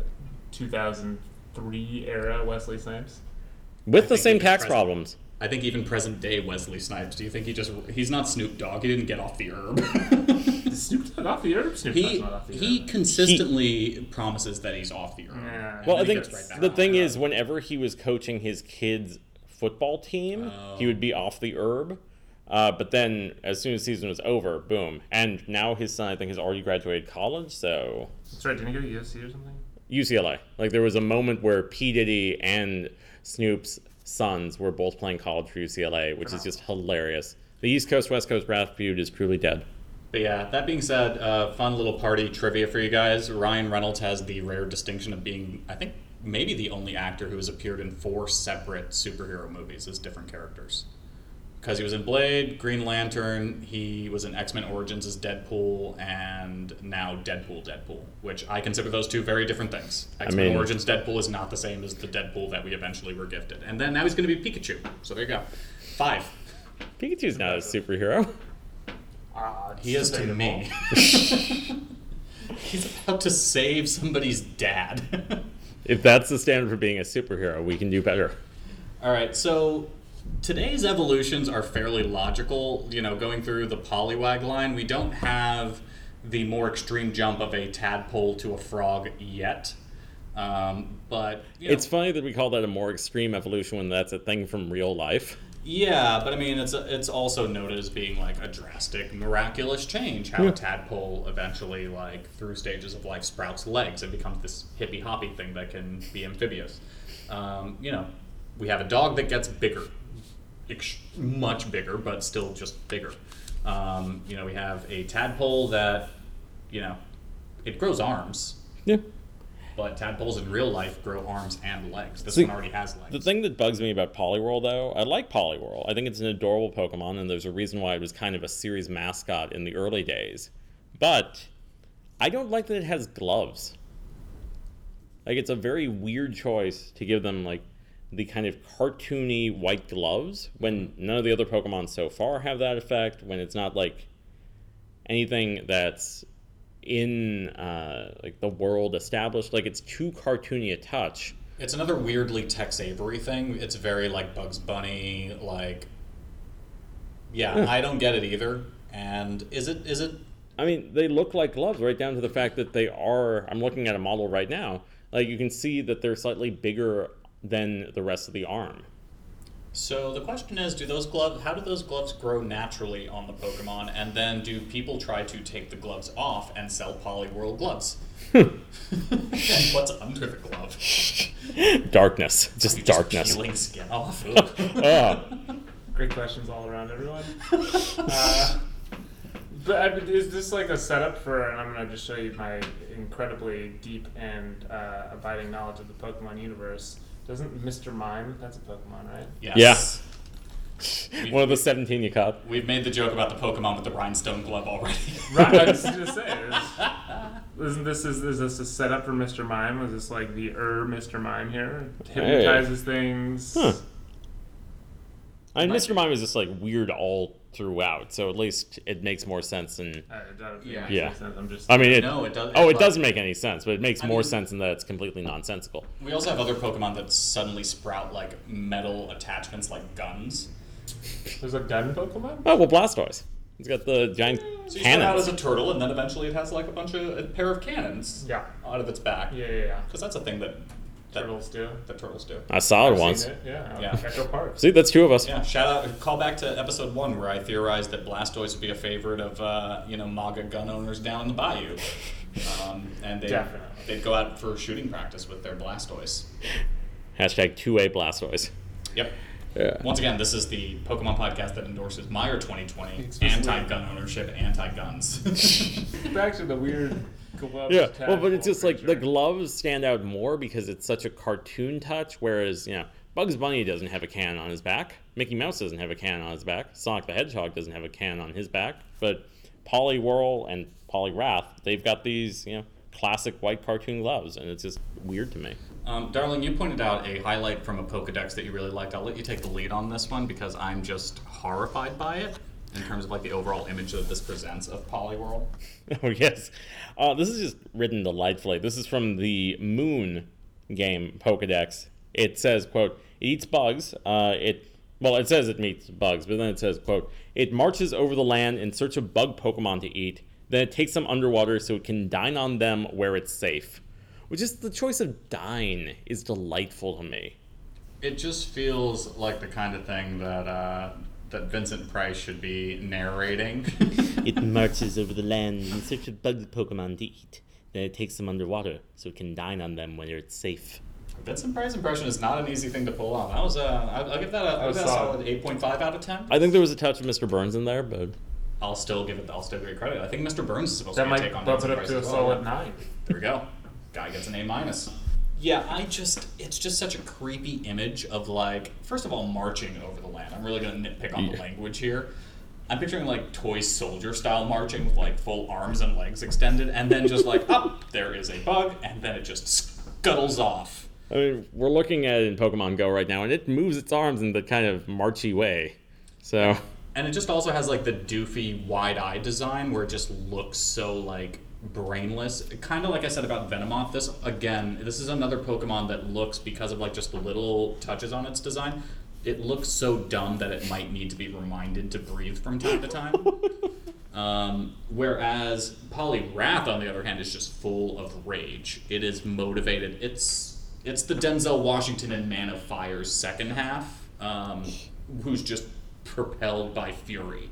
2003 era Wesley Snipes. with the same tax President- problems? I think even present day Wesley Snipes. Do you think he just he's not Snoop Dogg? He didn't get off the herb. [laughs] Snoop Dogg off the herb. Snoop he Dogg's not off the he herb. consistently promises that he's off the herb. Yeah. Well, I think right the thing is, whenever he was coaching his kids' football team, he would be off the herb. Uh, but then, as soon as season was over, boom. And now his son, I think, has already graduated college, so That's right. Didn't he go to USC or something? UCLA. Like there was a moment where P Diddy and Snoop's sons were both playing college for UCLA, which is just hilarious. The East Coast West Coast rap feud is truly dead. But yeah, that being said, uh, fun little party trivia for you guys. Ryan Reynolds has the rare distinction of being, I think, maybe the only actor who has appeared in four separate superhero movies as different characters. Because he was in Blade, Green Lantern, he was in X Men Origins as Deadpool, and now Deadpool Deadpool, which I consider those two very different things. X Men mean- Origins Deadpool is not the same as the Deadpool that we eventually were gifted. And then now he's going to be Pikachu. So there you go. Five. Pikachu's not a superhero. Ah, He is to me. [laughs] He's about to save somebody's dad. [laughs] If that's the standard for being a superhero, we can do better. All right, so today's evolutions are fairly logical. You know, going through the Poliwag line, we don't have the more extreme jump of a tadpole to a frog yet. Um, but you know, It's funny that we call that a more extreme evolution when that's a thing from real life. Yeah, but I mean, it's it's also noted as being like a drastic, miraculous change. How a tadpole eventually, like through stages of life, sprouts legs and becomes this hippy hoppy thing that can be amphibious. Um, you know, we have a dog that gets bigger, ex- much bigger, but still just bigger. Um, you know, we have a tadpole that, you know, it grows arms, Yeah. but tadpoles in real life grow arms and legs. This See, one already has legs. The thing that bugs me about Poliwhirl, though, I like Poliwhirl. I think it's an adorable Pokemon, and there's a reason why it was kind of a series mascot in the early days. But I don't like that it has gloves. Like, it's a very weird choice to give them, like, the kind of cartoony white gloves when none of the other Pokemon so far have that effect, when it's not, like, anything that's in, uh, like, the world established. Like, it's too cartoony a touch. It's another weirdly Tex Avery thing. It's very like Bugs Bunny, like yeah, I don't get it either. And is it is it I mean, they look like gloves right down to the fact that they are. I'm looking at a model right now. Like you can see that they're slightly bigger than the rest of the arm. so the question is do those gloves how do those gloves grow naturally on the Pokemon and then do people try to take the gloves off and sell Poliwhirl gloves? and [laughs] [laughs] what's under the glove? Darkness, just You darkness. peeling skin off. Ugh. [laughs] Great questions all around, everyone. uh, but I mean, is this like a setup for? And I'm gonna just show you my incredibly deep and uh, abiding knowledge of the Pokemon universe. Doesn't Mr. Mime? That's a Pokemon, right? yes. One of the 17 you caught. We've made the joke about the Pokemon with the rhinestone glove already. [laughs] Right. I was just gonna say. [laughs] Isn't this is, is this a setup for Mr. Mime? Was this like the er Mr. Mime here? Hypnotizes things. Huh. I mean, Mr. Mime is just like weird all throughout, so at least it makes more sense than. Uh, Yeah. Yeah. I'm just. I mean, it, No, it does- Oh, it but- doesn't make any sense, but it makes I more mean- sense in that it's completely nonsensical. We also have other Pokemon that suddenly sprout like metal attachments like guns. there's a gun Pokemon. Oh well, Blastoise. It's got the giant So you start out as a turtle, and then eventually it has like a bunch of a pair of cannons Yeah. out of its back. Yeah, yeah, yeah. Because that's a thing that, that Turtles do. The turtles do. I saw it I've seen once. it, Yeah. Yeah. [laughs] Echo Park. See, that's two of us. Yeah, shout out, call back to episode one where I theorized that Blastoise would be a favorite of, uh, you know, MAGA gun owners down in the bayou. Um, and they'd, Definitely. they'd go out for shooting practice with their Blastoise. Hashtag two A Blastoise. Yep. Yeah. Once again, this is the Pokemon podcast that endorses Meyer 2020 anti-gun ownership, anti-guns. [laughs] Back to the weird gloves. Yeah, well, but it's tactical just like the gloves stand out more because it's such a cartoon touch, whereas, you know, Bugs Bunny doesn't have a can on his back, Mickey Mouse doesn't have a can on his back, Sonic the Hedgehog doesn't have a can on his back, but Poliwhirl and Poliwrath, they've got these, you know, classic white cartoon gloves, and it's just weird to me. um, darling, you pointed out a highlight from a Pokedex that you really liked. I'll let you take the lead on this one because I'm just horrified by it in terms of like the overall image that this presents of Poliwhirl. [laughs] Oh yes, uh, this is just written delightfully. This is from the Moon game Pokedex. It says, "quote It eats bugs. Uh, it well, it says it meets bugs, but then it says, "quote It marches over the land in search of bug Pokemon to eat. Then it takes them underwater so it can dine on them where it's safe." Which is the choice of dine is delightful to me. It just feels like the kind of thing that uh, that Vincent Price should be narrating. [laughs] It marches over the land in search of bug Pokemon to eat. Then it takes them underwater so it can dine on them when it's safe. Vincent Price impression is not an easy thing to pull off. I was uh, I'll, I'll give that a, I'll give that a solid. solid eight point five out of ten. I think there was a touch of Mr. Burns in there, but I'll still give it. I'll still give it credit. I think Mr. Burns is supposed That to be a might take on bump Vincent it up to a well. solid nine. There we go. Guy gets an A minus. Yeah, I just it's just such a creepy image of like first of all marching over the land. I'm really gonna nitpick on the language here. I'm picturing like toy soldier style marching with like full arms and legs extended, and then just like up there is a bug, and then it just scuttles off. I mean, we're looking at it in Pokemon Go right now, and it moves its arms in the kind of marchy way. So, And it just also has like the doofy wide eye design where it just looks so like brainless. Kind of like I said about Venomoth. This again, this is another Pokemon that looks because of like just the little touches on its design. It looks so dumb that it might need to be reminded to breathe from time to time. [laughs] Um, whereas Poliwrath, on the other hand, is just full of rage. It is motivated. It's it's the Denzel Washington in Man of Fire's second half, um, who's just propelled by fury.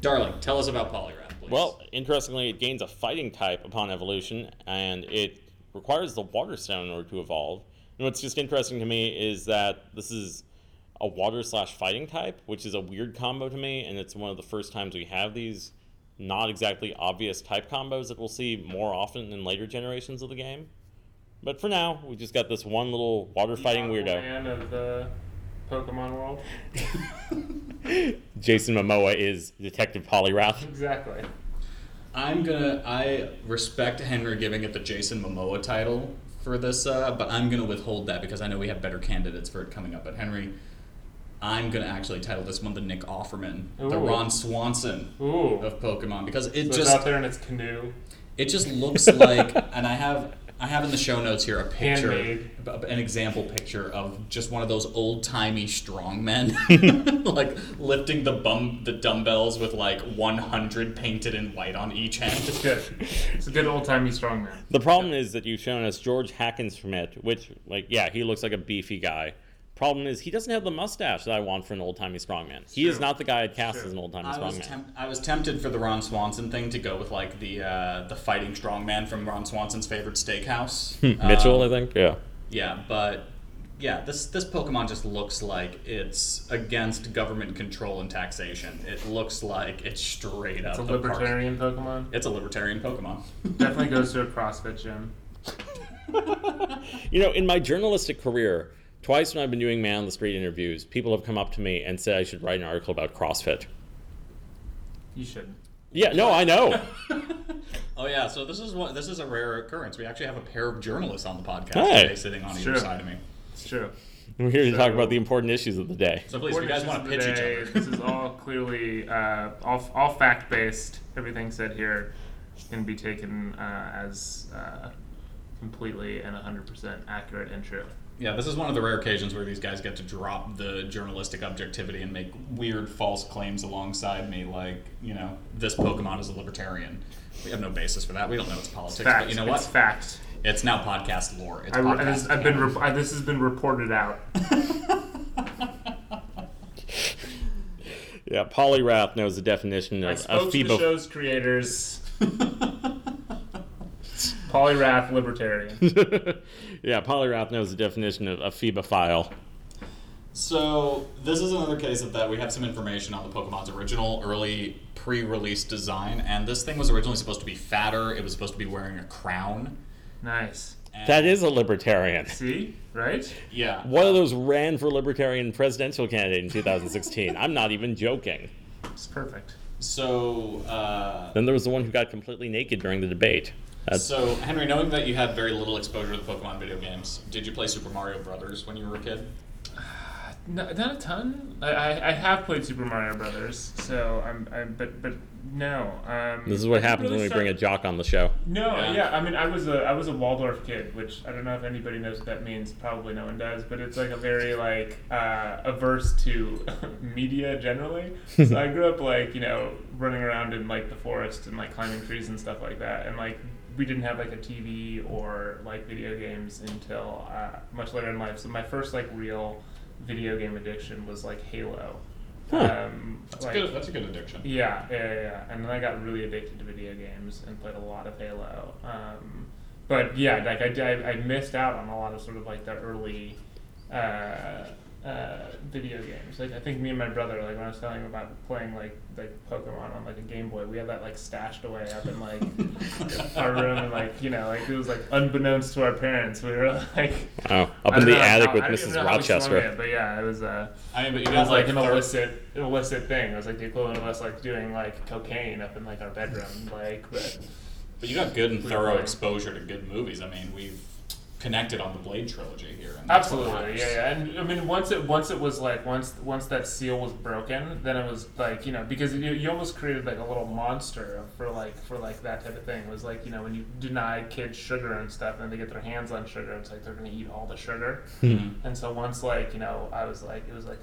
Darling, tell us about Poliwrath, please. well, interestingly, it gains a fighting type upon evolution, and it requires the Water Stone in order to evolve. And what's just interesting to me is that this is a water slash fighting type, which is a weird combo to me, and it's one of the first times we have these not exactly obvious type combos that we'll see more often in later generations of the game. But for now, we just got this one little water fighting weirdo. Man of the Pokemon world. [laughs] [laughs] Jason Momoa is Detective Poliwrath. Exactly. I'm gonna. I respect Henry giving it the Jason Momoa title for this, uh, but I'm gonna withhold that because I know we have better candidates for it coming up. But Henry, I'm gonna actually title this one the Nick Offerman, the Ron Swanson Ooh. of Pokemon, because it So it's just out there in its canoe. it just looks like, [laughs] and I have I have in the show notes here a picture, Handmade. an example picture of just one of those old timey strongmen, [laughs] like lifting the bum the dumbbells with like 100 painted in white on each end. It's [laughs] good. It's a good old timey strongman. The problem is that you've shown us George Hackenschmidt, which, like, yeah, he looks like a beefy guy. Problem is, he doesn't have the mustache that I want for an old timey strongman. He is not the guy I'd cast as an old timey I was, strongman. temp- I was tempted for the Ron Swanson thing to go with like the uh, the fighting strongman from Ron Swanson's favorite steakhouse, [laughs] Mitchell, Um, I think. Yeah. Yeah, but yeah, this this Pokemon just looks like it's against government control and taxation. It looks like it's straight up It's a the park. libertarian Pokemon. It's a libertarian Pokemon. [laughs] Definitely goes to a CrossFit gym. [laughs] You know, in my journalistic career, twice when I've been doing man on the street interviews, people have come up to me and said I should write an article about CrossFit. You should. Yeah, no, I know. [laughs] Oh yeah, so this is what this is a rare occurrence. We actually have a pair of journalists on the podcast Hey. today, sitting on either Sure. side of me. It's true. We're here to talk about the important issues of the day. So please, if you guys want to pitch each Today, other. This is all clearly uh, all, all fact based. Everything said here can be taken uh, as uh, completely and 100% accurate and true. Yeah, this is one of the rare occasions where these guys get to drop the journalistic objectivity and make weird false claims alongside me, like, you know, this Pokemon is a libertarian. We have no basis for that. We don't know it's politics, Fact. but you know what? It's fact. It's now podcast lore. It's I, podcast. I, this, I've been rep- I, this has been reported out. [laughs] Yeah, Poliwrath knows the definition I of, spoke of to the show's creators. [laughs] Poliwrath libertarian. [laughs] yeah, Poliwrath knows the definition of a FIBA file. So this is another case of that we have some information on the Pokemon's original early pre-release design, and this thing was originally supposed to be fatter. It was supposed to be wearing a crown. Nice. and- That is a libertarian. See? Right? yeah. One of those ran for libertarian presidential candidate in 2016. I'm not even joking. It's perfect. So uh, Then there was the one who got completely naked during the debate. That's, So, Henry, knowing that you had very little exposure to the Pokemon video games, did you play Super Mario Brothers when you were a kid? [sighs] No, not a ton. I, I, I have played Super Mario Brothers, so I'm, I'm but but no. Um, this is what happens really when we bring a jock on the show. No, Yeah. yeah. I mean, I was a I was a Waldorf kid, which I don't know if anybody knows what that means. Probably no one does, but it's like a very like uh, averse to [laughs] media generally. so I [laughs] grew up like you know running around in like the forest and like climbing trees and stuff like that, and like we didn't have like a TV or like video games until uh, much later in life. So my first like real video game addiction was like Halo. Huh. Um, That's, like- a good, that's a good addiction. yeah, yeah, yeah, yeah. And then I got really addicted to video games and played a lot of Halo. Um, but yeah, like I, I, I missed out on a lot of sort of like the early uh, uh, video games. Like I think me and my brother, like when I was telling him about playing like like Pokemon on like a Game Boy, we had that like stashed away up in like [laughs] our room, and like you know, like it was like unbeknownst to our parents, we were [laughs] like Oh, up in the know attic how- with I Mrs. know how we swung Rochester. it, but yeah, it was uh, I mean, but you it was like like an illicit, illicit thing. It was like the equivalent of us like doing like cocaine up in like our bedroom, like. But But you got good and thorough played. exposure to good movies. I mean, we've connected on the Blade trilogy here. Absolutely, yeah, yeah. And I mean, once it once it was like once once that seal was broken, then it was like you know because you, you almost created like a little monster for like for like that type of thing. It was like you know when you deny kids sugar and stuff, and they get their hands on sugar, it's like they're gonna eat all the sugar. Mhm. And so once like you know I was like it was like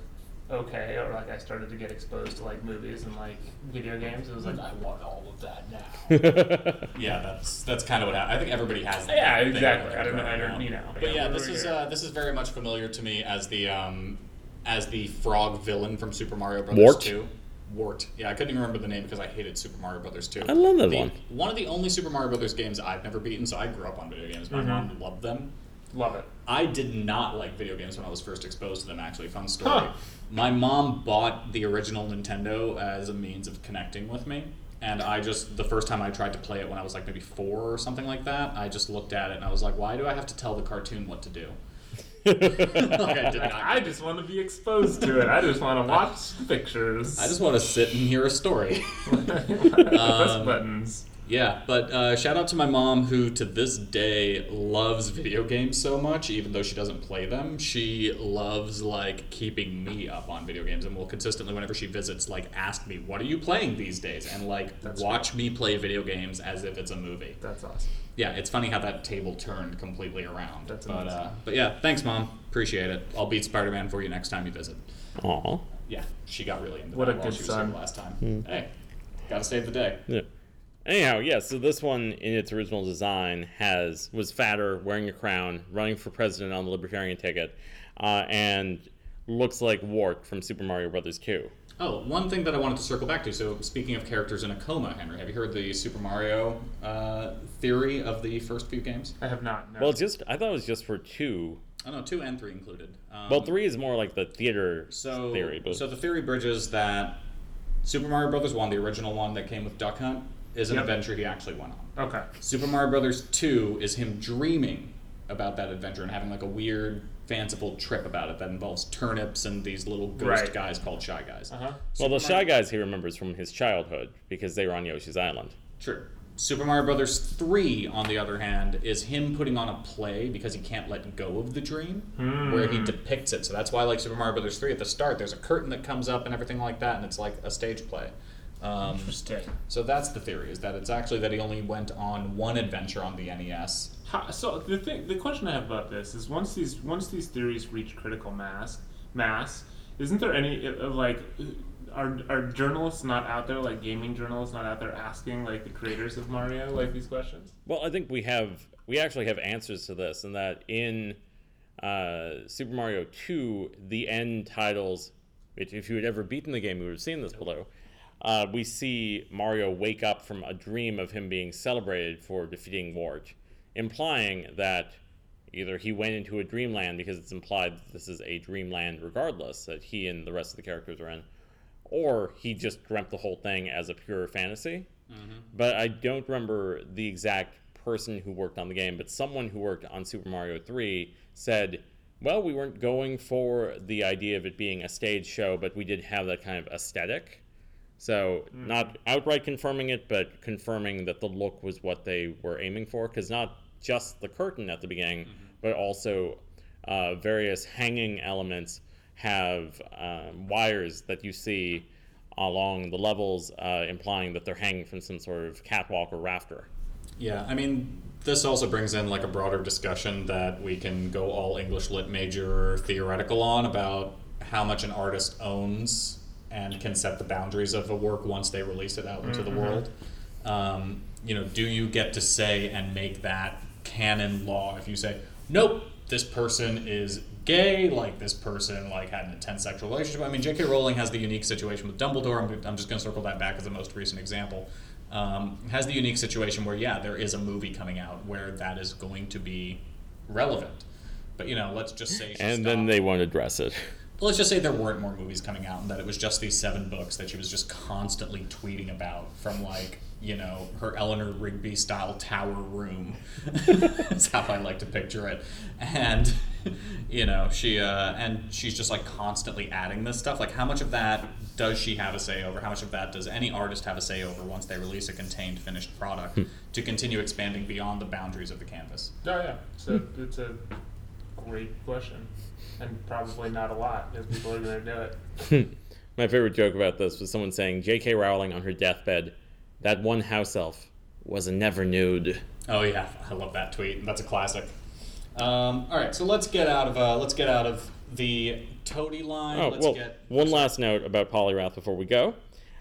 okay or like I started to get exposed to like movies and like video games it was like I want all of that now [laughs] Yeah, that's that's kind of what happened. I think everybody has. that Yeah, thing exactly. where I don't know- I don't- around. you know, But yeah, yeah, this is uh, this is very much familiar to me as the um, as the frog villain from Super Mario Brothers Wart? 2. Wart. Yeah, I couldn't even remember the name because I hated Super Mario Brothers 2. I love that The- one. One of the only Super Mario Brothers games I've never beaten, so I grew up on video games. My Mhm. mom loved them. Love it I did not like video games when I was first exposed to them. Actually, fun story. Huh. My mom bought the original Nintendo as a means of connecting with me, and I just the first time I tried to play it when I was like maybe four or something like that, I just looked at it and I was like, why do I have to tell the cartoon what to do? [laughs] like I did. I just want to be exposed to it I just want to watch pictures I just want to sit and hear a story. [laughs] press Um, buttons Yeah, but uh, shout out to my mom who to this day loves video games so much, even though she doesn't play them. She loves like keeping me up on video games and will consistently, whenever she visits, like ask me, "What are you playing these days?" and like That's watch me play video games as if it's a movie. that's awesome Yeah, it's funny how that table turned completely around. That's but amazing. uh, but yeah, thanks, mom. Appreciate it. I'll beat Spider Man for you next time you visit. Aw. Yeah, she got really into What that a while good she was son. here last time. Hey, gotta save the day. Yeah. Anyhow, yeah. So this one, in its original design, has was fatter, wearing a crown, running for president on the Libertarian ticket, uh, and looks like Wart from Super Mario Brothers 2. Oh, one thing that I wanted to circle back to. So, speaking of characters in a coma, Henry, have you heard the Super Mario uh, theory of the first few games? I have not no. Well, it's just I thought it was just for two. Oh no, two and three included. Um, Well, three is more like the theater so theory, but so the theory bridges that Super Mario Brothers one, the original one that came with Duck Hunt, is an Yep. adventure he actually went on. okay Super Mario Brothers two is him dreaming about that adventure and having like a weird fanciful trip about it that involves turnips and these little ghost Right. guys called Shy Guys. Uh-huh. Well, the Super Shy Guys he remembers from his childhood because they were on Yoshi's Island. True. Super Mario Brothers 3, on the other hand, is him putting on a play because he can't let go of the dream, where he depicts it. So that's why, like Super Mario Brothers 3, at the start, there's a curtain that comes up and everything like that, and it's like a stage play. Um, Interesting. so that's the theory, is that it's actually that he only went on one adventure on the NES. How, so the thing, the question I have about this is once these once these theories reach critical mass, mass, isn't there any uh, like are are journalists not out there like gaming journalists not out there asking like the creators of Mario like these questions? Well, I think we have we actually have answers to this, and that in uh, Super Mario Two, the end titles, if you had ever beaten the game, you would have seen this below. Uh, we see Mario wake up from a dream of him being celebrated for defeating Wart, implying that either he went into a dreamland because it's implied that this is a dreamland regardless that he and the rest of the characters are in, or he just dreamt the whole thing as a pure fantasy. But I don't remember the exact person who worked on the game, but someone who worked on Super Mario 3 said, well, we weren't going for the idea of it being a stage show, but we did have that kind of aesthetic. So, not outright confirming it, but confirming that the look was what they were aiming for, because not just the curtain at the beginning, but also uh, various hanging elements have um, wires that you see along the levels, uh, implying that they're hanging from some sort of catwalk or rafter. Yeah, I mean, this also brings in like a broader discussion that we can go all English lit major theoretical on about how much an artist owns and can set the boundaries of a work once they release it out into the world. Um, you know, do you get to say and make that canon law if you say, nope, this person is gay, like this person like had an intense sexual relationship. I mean, J.K. Rowling has the unique situation with Dumbledore. I'm, I'm just going to circle that back as the most recent example. Um, has the unique situation where yeah, there is a movie coming out where that is going to be relevant. But you know, let's just say And then they won't address it. [laughs] let's just say there weren't more movies coming out and that it was just these seven books that she was just constantly tweeting about from like you know her eleanor rigby style tower room. [laughs] That's how i like to picture it. And you know she uh, and she's just like constantly adding this stuff. Like how much of that does she have a say over? How much of that does any artist have a say over once they release a contained finished product to continue expanding beyond the boundaries of the canvas? Oh yeah, so it's a great question, and probably not a lot because people are going to do it. [laughs] My favorite joke about this was someone saying J.K. Rowling on her deathbed, that one house elf was a never nude. Oh yeah, I love that tweet. That's a classic. Um, all right, so let's get out of uh, let's get out of the toady line. Oh, let's well, get one last note about Poliwrath before we go.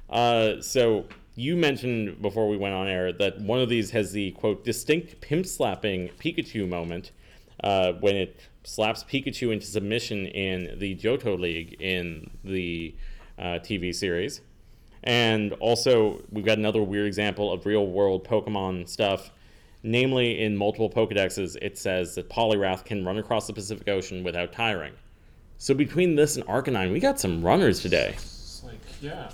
Uh, so you mentioned before we went on air that one of these has the quote distinct pimp slapping Pikachu moment uh, when it slaps Pikachu into submission in the Johto League in the uh, TV series. And also, we've got another weird example of real world Pokemon stuff. Namely, in multiple Pokedexes, it says that Poliwrath can run across the Pacific Ocean without tiring. So between this and Arcanine, we got some runners today. It's like yeah,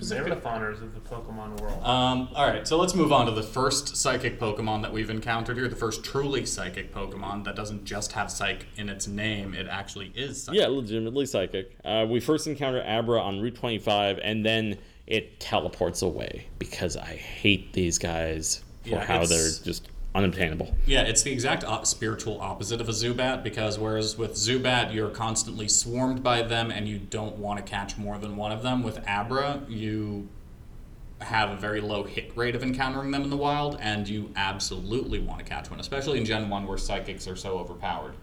the marathoners of the Pokemon world. Um, all right, so let's move on to the first psychic Pokemon that we've encountered here. The first truly psychic Pokemon that doesn't just have psych in its name; it actually is. Psychic. Yeah, legitimately psychic. Uh, we first encounter Abra on Route 25, and then it teleports away because I hate these guys for Yeah, how they're just unobtainable. Yeah, it's the exact spiritual opposite of a Zubat because whereas with Zubat you're constantly swarmed by them and you don't want to catch more than one of them, with Abra you have a very low hit rate of encountering them in the wild and you absolutely want to catch one, especially in Gen 1 where psychics are so overpowered.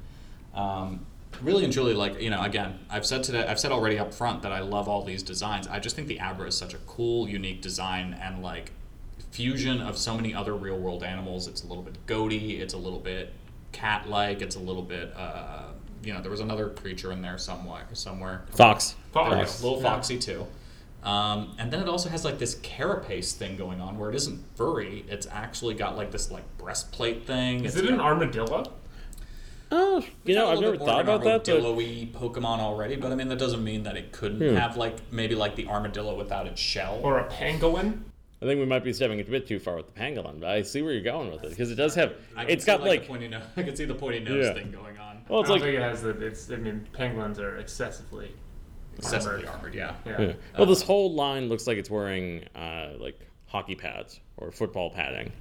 Um, really and truly like you know again i've said today i've said already up front that i love all these designs i just think the abra is such a cool unique design and like fusion of so many other real world animals it's a little bit goaty it's a little bit cat like it's a little bit uh, you know there was another creature in there somewhere somewhere Fox. there we go, Fox, little yeah. foxy too um, and then it also has like this carapace thing going on where it isn't furry it's actually got like this like breastplate thing Is It's it an armadillo? Oh, you know, got a I've never thought about that, but armadillo-y Pokemon already, but I mean that doesn't mean that it couldn't Hmm. have like maybe like the armadillo without its shell. Or a pangolin? I think we might be stepping a bit too far with the pangolin, but I see where you're going with it because it does have. I can It's see, got like, like. the pointy nose. [laughs] I can see the pointy nose Yeah. thing going on. well, it's don't like. think it has the. It's. I mean, penguins are excessively. Excessively armored. armored, yeah. Yeah. Yeah. Well, this whole line looks like it's wearing uh, like hockey pads or football padding.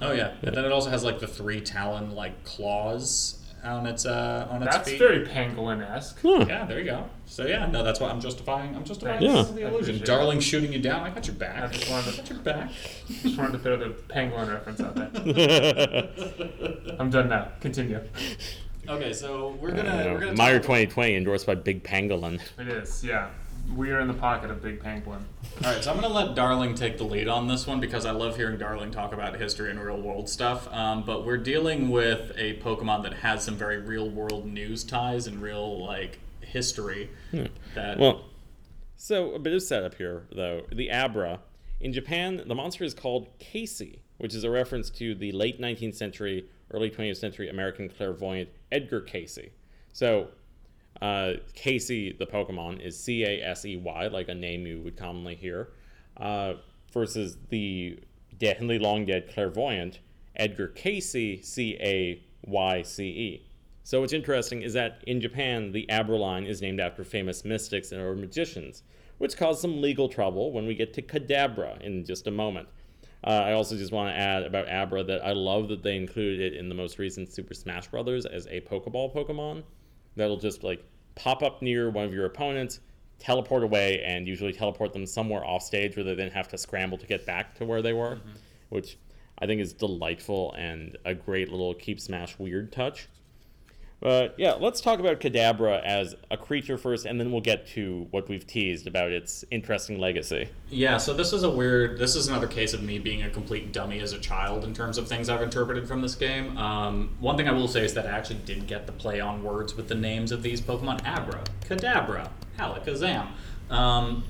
Oh yeah. And then it also has like the three talon like claws on its uh on its That's feet. very penguin-esque. Huh. Yeah, there you go. So yeah, no, that's why I'm justifying. I'm justifying Thanks. Yeah. the illusion. appreciate Darling shooting you down. I got your I back. just wanted I got to, your back. just wanted to throw the penguin reference out there. [laughs] I'm done now. Continue. Okay, so we're gonna Uh, we're gonna Meyer 2020 endorsed by Big Pangolin. It is. Yeah. We are in the pocket of Big Penguin. All right, so I'm going to let Darling take the lead on this one because I love hearing Darling talk about history and real world stuff. Um, but we're dealing with a Pokemon that has some very real world news ties and real like history. That Well, so a bit of setup here, though. The Abra. In Japan, the monster is called Casey, which is a reference to the late 19th century, early 20th century American clairvoyant Edgar Cayce. So, uh, Casey, the Pokemon, is C A S E Y, like a name you would commonly hear, uh, versus the deadly long dead clairvoyant Edgar Cayce, C A Y C E. So what's interesting is that in Japan, the Abra line is named after famous mystics and or magicians, which caused some legal trouble when we get to Kadabra in just a moment. Uh, I also just want to add about Abra that I love that they included it in the most recent Super Smash Bros. as a Pokeball Pokemon that'll just like pop up near one of your opponents, teleport away, and usually teleport them somewhere off stage where they then have to scramble to get back to where they were, mm-hmm. which I think is delightful and a great little keep Smash weird touch. But yeah, let's talk about Kadabra as a creature first, and then we'll get to what we've teased about its interesting legacy. Yeah, so this is a weird. This is another case of me being a complete dummy as a child in terms of things I've interpreted from this game. Um, one thing I will say is that I actually did get the play on words with the names of these Pokemon: Abra, Kadabra, Alakazam. Um,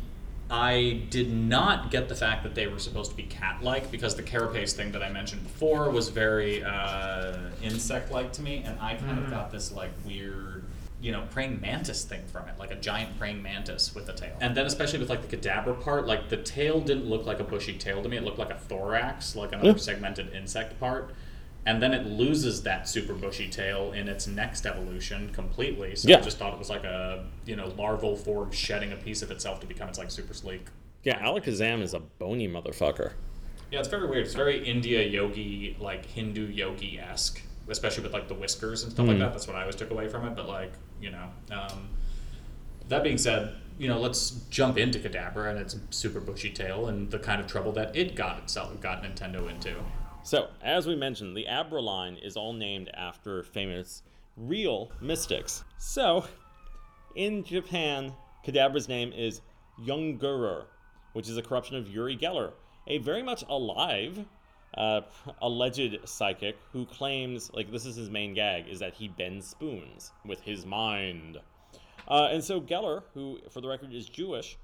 I did not get the fact that they were supposed to be cat-like because the carapace thing that I mentioned before was very uh, insect-like to me, and I kind of got this like weird you know, praying mantis thing from it, like a giant praying mantis with a tail. And then especially with like the cadaver part, like the tail didn't look like a bushy tail to me. It looked like a thorax, like another Yeah. segmented insect part. And then it loses that super bushy tail in its next evolution completely. So Yeah. I just thought it was like a you know larval form shedding a piece of itself to become its like super sleek. Yeah, Alakazam is a bony motherfucker. Yeah, it's very weird. It's very India yogi, like Hindu yogi esque, especially with like the whiskers and stuff like Mhm. that. That's what I always took away from it. But like, you know, um, that being said, you know, let's jump into Kadabra and its super bushy tail and the kind of trouble that it got itself got Nintendo into. So, as we mentioned, the Abra line is all named after famous real mystics. So, in Japan, Kadabra's name is Yungerer, which is a corruption of Uri Geller, a very much alive uh, alleged psychic who claims, like, this is his main gag, is that he bends spoons with his mind. Uh, and so Geller, who for the record is Jewish,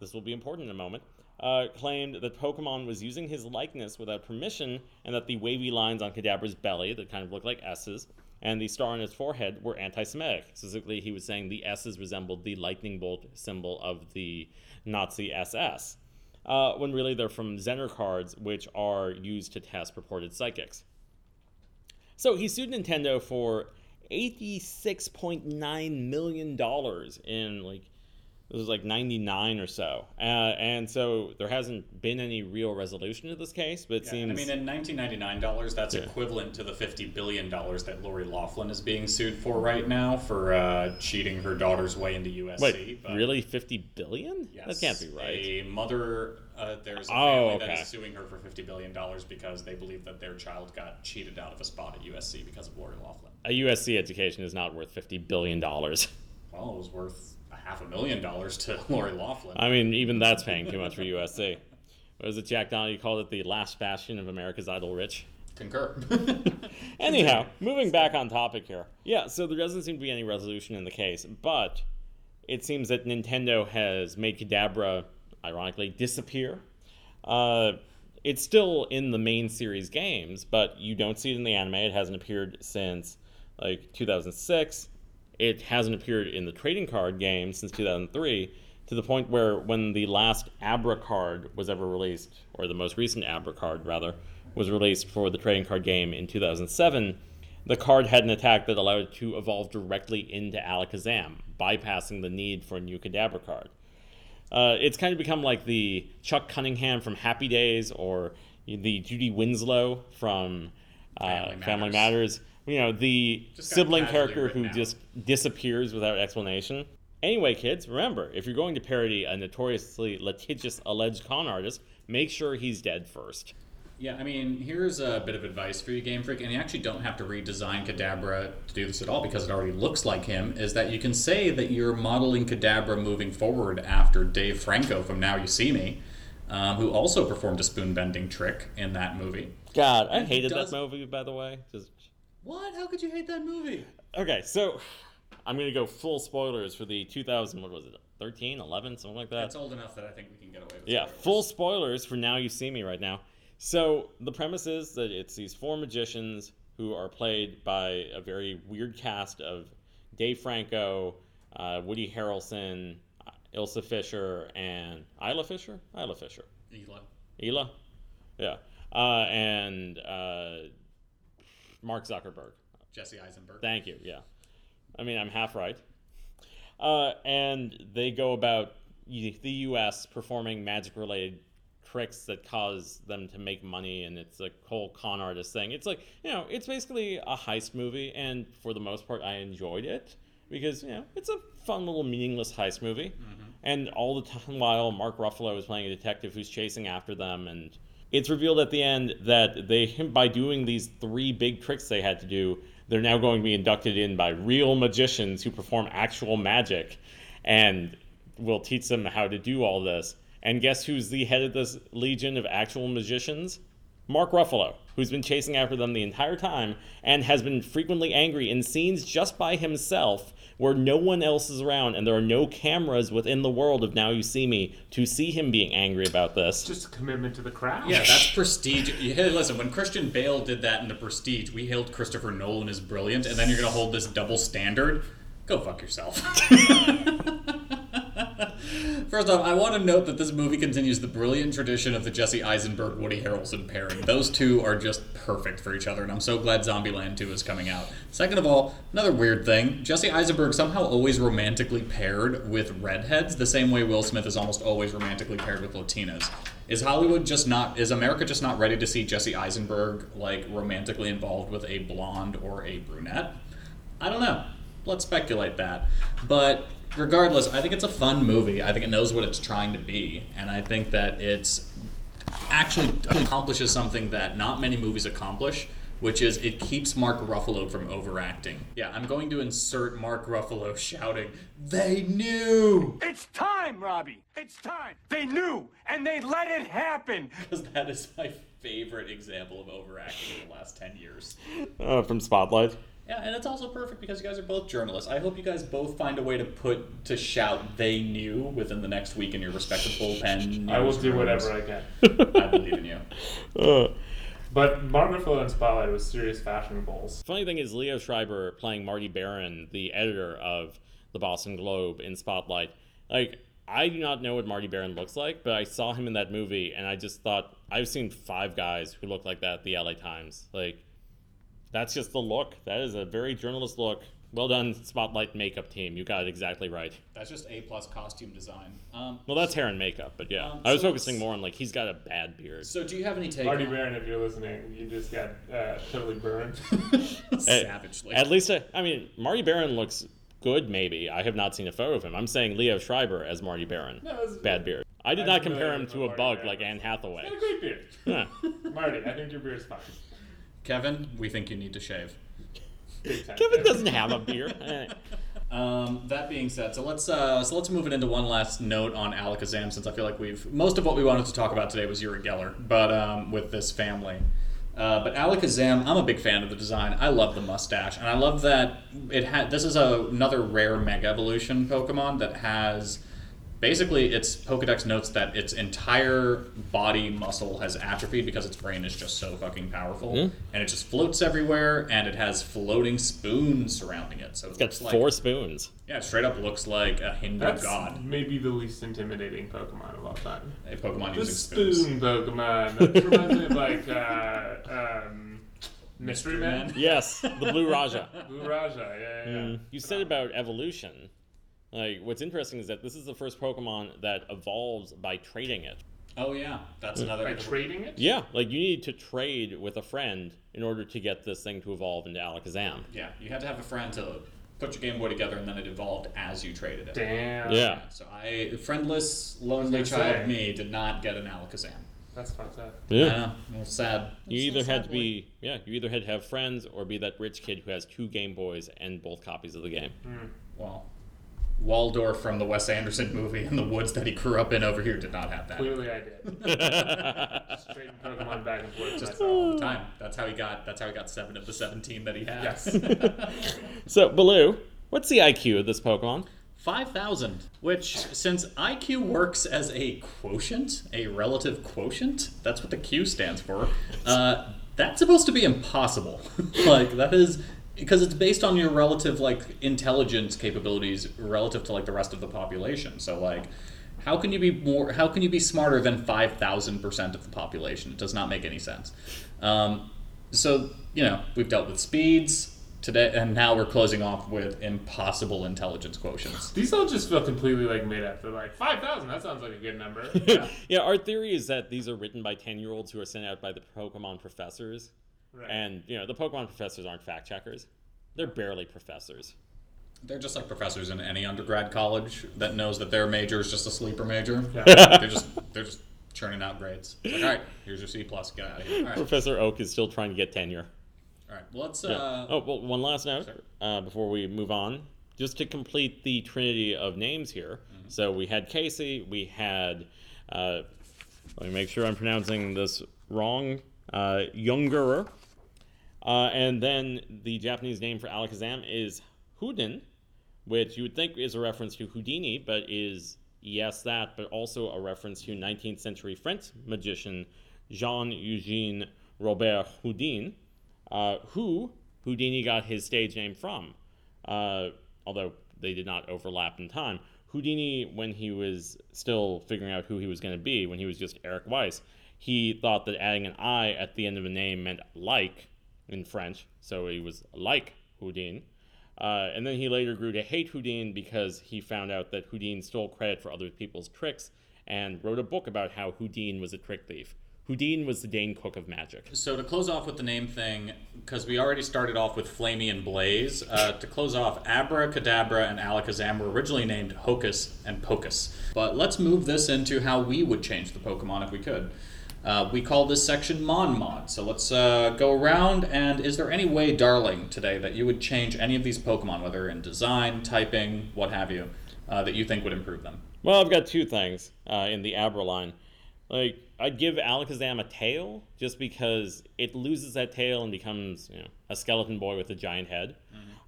this will be important in a moment, uh, claimed that Pokemon was using his likeness without permission, and that the wavy lines on Kadabra's belly that kind of look like S's and the star on his forehead were anti-Semitic. Specifically, he was saying the S's resembled the lightning bolt symbol of the Nazi SS, uh, when really they're from Zener cards, which are used to test purported psychics. So he sued Nintendo for $86.9 million in like it was like 99 or so. Uh, and so there hasn't been any real resolution to this case, but it Yeah, seems I mean, in 1999 dollars, that's Yeah. equivalent to the 50 billion dollars that Lori Laughlin is being sued for right now for uh, cheating her daughter's way into USC. Wait, but- really 50 billion? Yes. That can't be right. A mother, uh, there's a Oh, family that okay. is suing her for fifty billion dollars because they believe that their child got cheated out of a spot at USC because of Lori Laughlin. A USC education is not worth 50 billion dollars. Well, it was worth half a million dollars to [laughs] Lori Laughlin. I mean, even that's paying too much for USC. What was it, Jack Donaghy called it the last bastion of America's idle rich? Concur. [laughs] [laughs] Anyhow, moving back on topic here. Yeah, so there doesn't seem to be any resolution in the case, but it seems that Nintendo has made Kadabra, ironically, disappear. Uh, it's still in the main series games, but you don't see it in the anime. It hasn't appeared since like 2006. It hasn't appeared in the trading card game since 2003. to the point where when the last Abra card was ever released, or the most recent Abra card rather, was released for the trading card game in 2007, the card had an attack that allowed it to evolve directly into Alakazam, bypassing the need for a new Kadabra card. Uh, it's kind of become like the Chuck Cunningham from Happy Days or the Judy Winslow from uh, Family Family, Matters. You know, the Just sibling character who out. just disappears without explanation. Anyway, kids, remember if you're going to parody a notoriously litigious alleged con artist, make sure he's dead first. Yeah, I mean, here's a bit of advice for you, Game Freak, and you actually don't have to redesign Kadabra to do this at all because it already looks like him. Is that you can say that you're modeling Kadabra moving forward after Dave Franco from Now You See Me, um, who also performed a spoon bending trick in that movie. God, I And hated that movie, by the way. Just What? How could you hate that movie? Okay, so I'm going to go full spoilers for the 2000, what was it, 13, 11, something like that. That's old enough that I think we can get away with. Yeah, spoilers. full spoilers for Now You See Me right now. So the premise is that it's these four magicians who are played by a very weird cast of Dave Franco, uh, Woody Harrelson, uh, Ilsa Fisher, and Isla Fisher? Isla Fisher. Ela. Ela? Yeah. Uh, and uh, Mark Zuckerberg. Jesse Eisenberg. Thank you. Yeah. I mean, I'm half right. Uh, and they go about the U.S. performing magic-related tricks that cause them to make money, and it's a whole con artist thing. It's like you know, it's basically a heist movie, and for the most part, I enjoyed it because you know, it's a fun little meaningless heist movie. And all the time [laughs] while Mark Ruffalo is playing a detective who's chasing after them, and it's revealed at the end that they, by doing these three big tricks they had to do, they're now going to be inducted in by real magicians who perform actual magic, and will teach them how to do all this. And guess who's the head of this legion of actual magicians? Mark Ruffalo, who's been chasing after them the entire time and has been frequently angry in scenes just by himself where no one else is around and there are no cameras within the world of Now You See Me to see him being angry about this. Just a commitment to the crowd. Yeah, that's prestige. Hey, listen, when Christian Bale did that in The Prestige, we hailed Christopher Nolan as brilliant, and then you're going to hold this double standard? Go fuck yourself. [laughs] First off, I want to note that this movie continues the brilliant tradition of the Jesse Eisenberg Woody Harrelson pairing. Those two are just perfect for each other, and I'm so glad Zombieland 2 is coming out. Second of all, another weird thing Jesse Eisenberg somehow always romantically paired with redheads, the same way Will Smith is almost always romantically paired with Latinas. Is Hollywood just not, is America just not ready to see Jesse Eisenberg, like, romantically involved with a blonde or a brunette? I don't know. Let's speculate that. But regardless, I think it's a fun movie. I think it knows what it's trying to be, and I think that it's actually accomplishes something that not many movies accomplish, which is it keeps Mark Ruffalo from overacting. Yeah, I'm going to insert Mark Ruffalo [laughs] shouting, "They knew!" It's time, Robbie. It's time. They knew, and they let it happen. because that is my favorite example of overacting in the last 10 years. Uh, from Spotlight. Yeah, and it's also perfect because you guys are both journalists. I hope you guys both find a way to put to shout "they knew" within the next week in your respective bullpen. I will do whatever I can. [laughs] I believe in you. Uh, But Mark Ruffalo in Spotlight was serious fashion goals. Funny thing is, Liev Schreiber playing Marty Baron, the editor of the Boston Globe in Spotlight. Like, I do not know what Marty Baron looks like, but I saw him in that movie, and I just thought I've seen five guys who look like that at the LA Times. Like, that's just the look. That is a very journalist look. Well done, Spotlight makeup team. You got it exactly right. That's just A plus costume design. Um, Well, that's hair and makeup, but yeah, Um, I was so focusing more on like he's got a bad beard. so, do you have any take? Marty on- Baron, if you're listening, you just got uh, totally burned. [laughs] savagely. At least, I, I mean, Marty Baron looks good. Maybe I have not seen a photo of him. I'm saying Liev Schreiber as Marty Baron. No, Bad beard. I did I'm not compare him to a Marty bug Baron. like Anne Hathaway. Got a great beard. [laughs] Marty, I think your beard's fine. Kevin, we think you need to shave. Big. Kevin doesn't have a beard. Um, that being said, so let's uh, so let's move it into one last note on Alakazam, since I feel like we've most of what we wanted to talk about today was Uri Geller, but um, with this family. Uh, but Alakazam, I'm a big fan of the design. I love the mustache, and I love that it had. This is a, another rare Mega Evolution Pokemon that has basically, its Pokedex notes that its entire body muscle has atrophied because its brain is just so fucking powerful, Hmm. and it just floats everywhere, and it has floating spoons surrounding it. So it It's got looks like, four spoons. yeah, it straight up looks like a Hindu That's god. maybe the least intimidating Pokemon of all time. A Pokemon The using spoons. spoon Pokemon. [laughs] That reminds me of like uh, um, Mystery Man. Yes, the Blue Raja. [laughs] Blue Raja. Yeah, yeah. yeah. You said about evolution. Like, what's interesting is that this is the first Pokemon that evolves by trading it. Oh yeah, that's mm. another. By trading it. Yeah, like you need to trade with a friend in order to get this thing to evolve into Alakazam. Yeah, you had to have a friend to put your Game Boy together, and then it evolved as you traded it. Damn. Yeah. So I, friendless, lonely child say. me, did not get an Alakazam. That's fucked up. I Yeah. know, a sad. You It's a either little had sad to boy. be yeah, you either had to have friends or be that rich kid who has two Game Boys and both copies of the game. Hmm. well. Waldorf from the Wes Anderson movie in the woods that he grew up in over here did not have that. Clearly, I did. [laughs] Just trading Pokemon back and forth. Just all the time. That's how he got. That's how he got seven of the seventeen that he had. Yes. [laughs] So, Baloo, what's the IQ of this Pokemon? 5,000, which, since IQ works as a quotient, a relative quotient, that's what the Q stands for, uh, that's supposed to be impossible. [laughs] like, that is. Because it's based on your relative, like, intelligence capabilities relative to, like, the rest of the population. So, like, how can you be more, how can you be smarter than 5,000% of the population? It does not make any sense. Um, so, you know, we've dealt with speeds today, and now we're closing off with impossible intelligence quotients. These all just feel completely like made up. They're like five thousand. That sounds like a good number. [laughs] yeah, our theory is that these are written by 10 year olds who are sent out by the Pokemon professors. Right. And, you know, the Pokemon professors aren't fact checkers. They're barely professors. They're just like professors in any undergrad college that knows that their major is just a sleeper major. Yeah. they're just they're just churning out grades. Like, all right, here's your C plus. Get out of here. All right, Professor Oak is still trying to get tenure. right. Well, let's. Yeah. Uh, oh, well, one last note uh, before we move on. Just to complete the trinity of names here. Mm-hmm. So we had Casey, we had, uh, let me make sure I'm pronouncing this wrong, uh, Yungerer. Uh, and then the Japanese name for Alakazam is Houdin, which you would think is a reference to Houdini, but is, yes, that, but also a reference to 19th century French magician Jean Eugene Robert Houdin, uh, who Houdini got his stage name from, uh, although they did not overlap in time. Houdini, when he was still figuring out who he was going to be, when he was just Eric Weiss, he thought that adding an I at the end of a name meant like in French, so he was like Houdin. Uh, and then he later grew to hate Houdin because he found out that Houdin stole credit for other people's tricks and wrote a book about how Houdin was a trick thief. Houdin was the Dane Cook of magic. So to close off with the name thing, because we already started off with Flamey and Blaze, uh, to close off, Abracadabra and Alakazam were originally named Hocus and Pocus. But let's move this into how we would change the Pokemon if we could. Uh, we call this section Mon Mod. So let's uh, go around, and is there any way, darling, today that you would change any of these Pokemon, whether in design, typing, what have you, uh, that you think would improve them? Well, I've got two things uh, in the Abra line. Like, I'd give Alakazam a tail just because it loses that tail and becomes, you know, a skeleton boy with a giant head.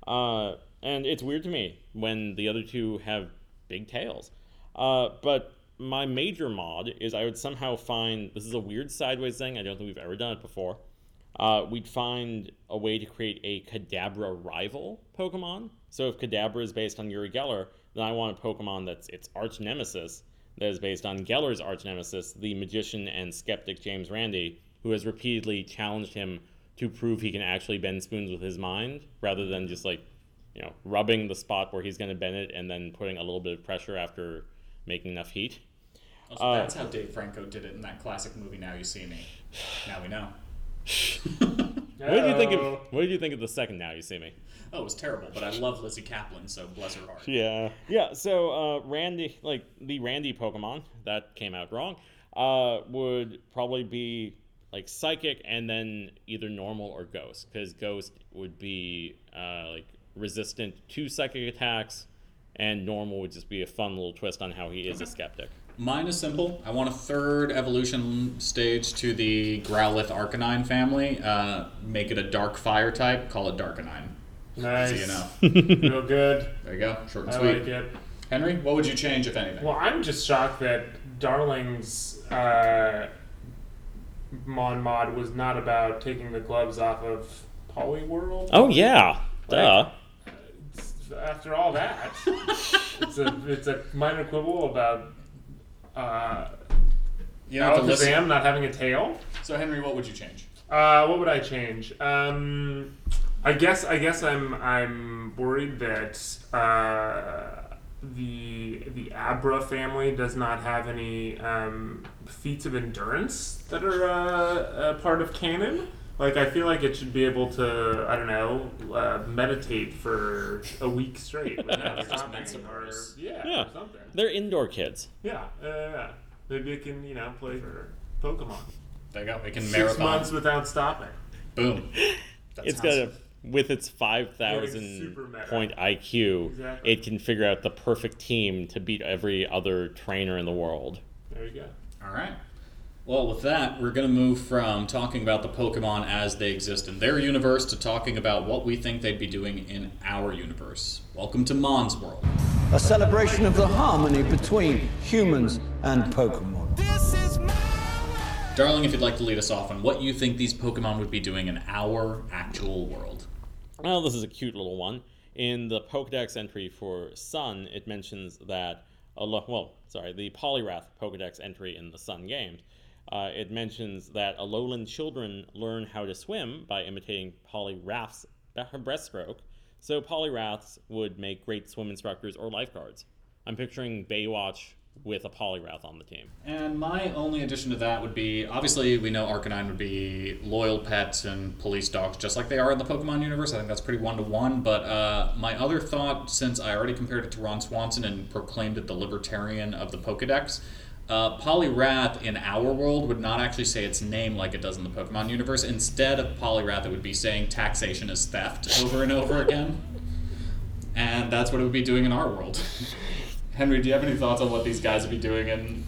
Uh, and it's weird to me when the other two have big tails. Uh, but my major mod is I would somehow find this is a weird sideways thing. I don't think we've ever done it before. Uh, we'd find a way to create a Kadabra rival Pokemon. So if Kadabra is based on Uri Geller, then I want a Pokemon that's its arch nemesis that is based on Geller's arch nemesis, the magician and skeptic James Randi, who has repeatedly challenged him to prove he can actually bend spoons with his mind rather than just like, you know, rubbing the spot where he's going to bend it and then putting a little bit of pressure after making enough heat. Also, Uh, that's how Dave Franco did it in that classic movie, Now You See Me. Now we know. [laughs] What did you think of. What did you think of the second Now You See Me? Oh, it was terrible, but I love Lizzy Caplan, so bless her heart. Yeah, yeah. So uh, Randi, like the Randi Pokemon that came out wrong, uh, would probably be like Psychic and then either Normal or Ghost, because Ghost would be uh, like resistant to Psychic attacks, and Normal would just be a fun little twist on how he is a skeptic. Mine is simple. I want a third evolution stage to the Growlithe Arcanine family. Uh, make it a dark fire type. Call it Darkanine. Nice. Easy enough. [laughs] Real good. There you go. Short and I sweet. like it. Henry, what would you change if anything? Well, I'm just shocked that Darling's uh, Mon Mod was not about taking the gloves off of Poliwrath. Oh yeah, duh. After all that, it's a it's a minor quibble about uh, you know, Alakazam not having a tail. So Henry, what would you change? Uh, what would I change? Um, I guess I guess I'm I'm worried that uh, the the Abra family does not have any um, feats of endurance that are uh, a part of canon. Like I feel like it should be able to I don't know uh, meditate for a week straight without [laughs] stopping, or yeah, Yeah. or something. They're indoor kids. Yeah, uh, yeah. Maybe it can you know play for Pokemon. There you go. We can Six marathon. months without stopping. Boom. [laughs] That It's sounds- got a with its five thousand point IQ, Exactly. it can figure out the perfect team to beat every other trainer in the world. There you go. All right. Well, with that, we're going to move from talking about the Pokemon as they exist in their universe to talking about what we think they'd be doing in our universe. Welcome to Mon's World. a celebration of the harmony between humans and Pokemon. Darling, if you'd like to lead us off on what you think these Pokemon would be doing in our actual world. Well, this is a cute little one. In the Pokedex entry for Sun, it mentions that, uh, Alo- well, sorry, the Poliwrath Pokedex entry in the Sun games, uh, it mentions that Alolan children learn how to swim by imitating Poliwrath's be- breaststroke, so Poliwraths would make great swim instructors or lifeguards. I'm picturing Baywatch with a Poliwrath on the team. And my only addition to that would be obviously, we know Arcanine would be loyal pets and police dogs, just like they are in the Pokemon universe. I think that's pretty one to one. But uh, my other thought, since I already compared it to Ron Swanson and proclaimed it the libertarian of the Pokedex, uh, in our world would not actually say its name like it does in the Pokemon universe. Instead of Poliwrath, it would be saying taxation is theft over and over again. And that's what it would be doing in our world. [laughs] Henry, do you have any thoughts on what these guys would be doing in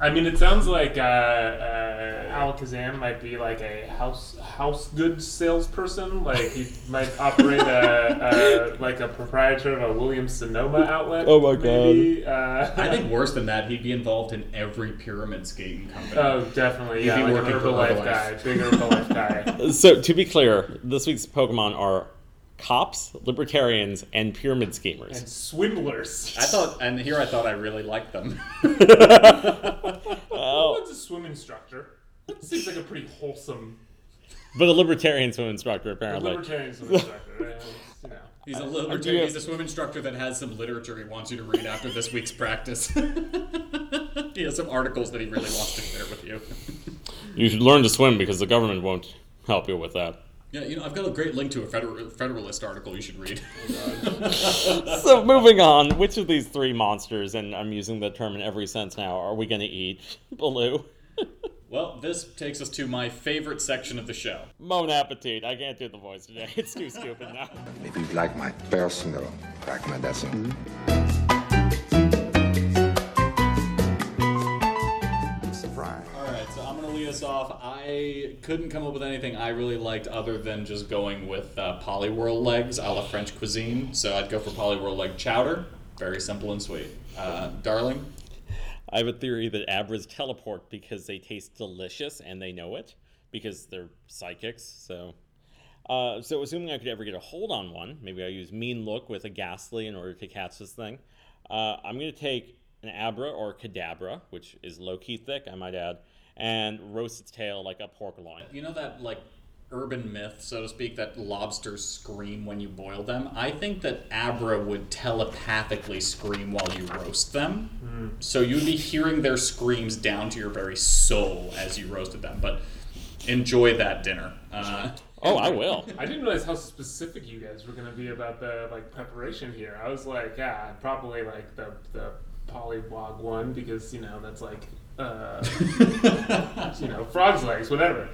I mean, it sounds like uh, uh, Alakazam might be like a house house goods salesperson. Like he [laughs] might operate a, a like a proprietor of a Williams Sonoma outlet. Oh my maybe. Uh, I think worse than [laughs] that, he'd be involved in every pyramid scheme company. Oh, definitely. You'd Yeah, be like working an for Herbalife Herbalife. guy, big Herbalife guy. [laughs] So, to be clear, this week's Pokemon are cops, libertarians, and pyramid schemers. and swindlers. I thought, and here I thought I really liked them. [laughs] Oh, What's a swim instructor? That seems like a pretty wholesome but a libertarian swim instructor, apparently. A libertarian swim instructor. you know. He's a libertarian. you- He's a swim instructor that has some literature he wants you to read after this week's practice. [laughs] he has some articles that he really wants to share with you. You should learn to swim because the government won't help you with that. Yeah, you know, I've got a great link to a Feder- Federalist article you should read. [laughs] So, moving on, which of these three monsters, and I'm using the term in every sense now, are we going to eat? [laughs] Baloo. [laughs] well, this takes us to my favorite section of the show. Bon appetit. I can't do the voice today. It's too stupid now. If you'd like my personal recommendation. All us off. I couldn't come up with anything I really liked other than just going with uh, Poliwhirl legs a la French cuisine. So I'd go for Poliwhirl leg chowder. Very simple and sweet. Uh, darling, I have a theory that Abras teleport because they taste delicious and they know it because they're psychics. So, uh, so assuming I could ever get a hold on one, maybe I use Mean Look with a Gastly in order to catch this thing. Uh, I'm going to take an Abra or Kadabra, which is low key thick, I might add, and roast its tail like a pork loin. you know that like urban myth, so to speak, that lobsters scream when you boil them. I think that Abra would telepathically scream while you roast them. So you'd be hearing their screams down to your very soul as you roasted them. But enjoy that dinner. Uh, Oh, I will. [laughs] I didn't realize how specific you guys were going to be about the like preparation here. I was like, yeah, probably like the the Poliwag one because you know that's like uh, [laughs] you know frogs legs, whatever.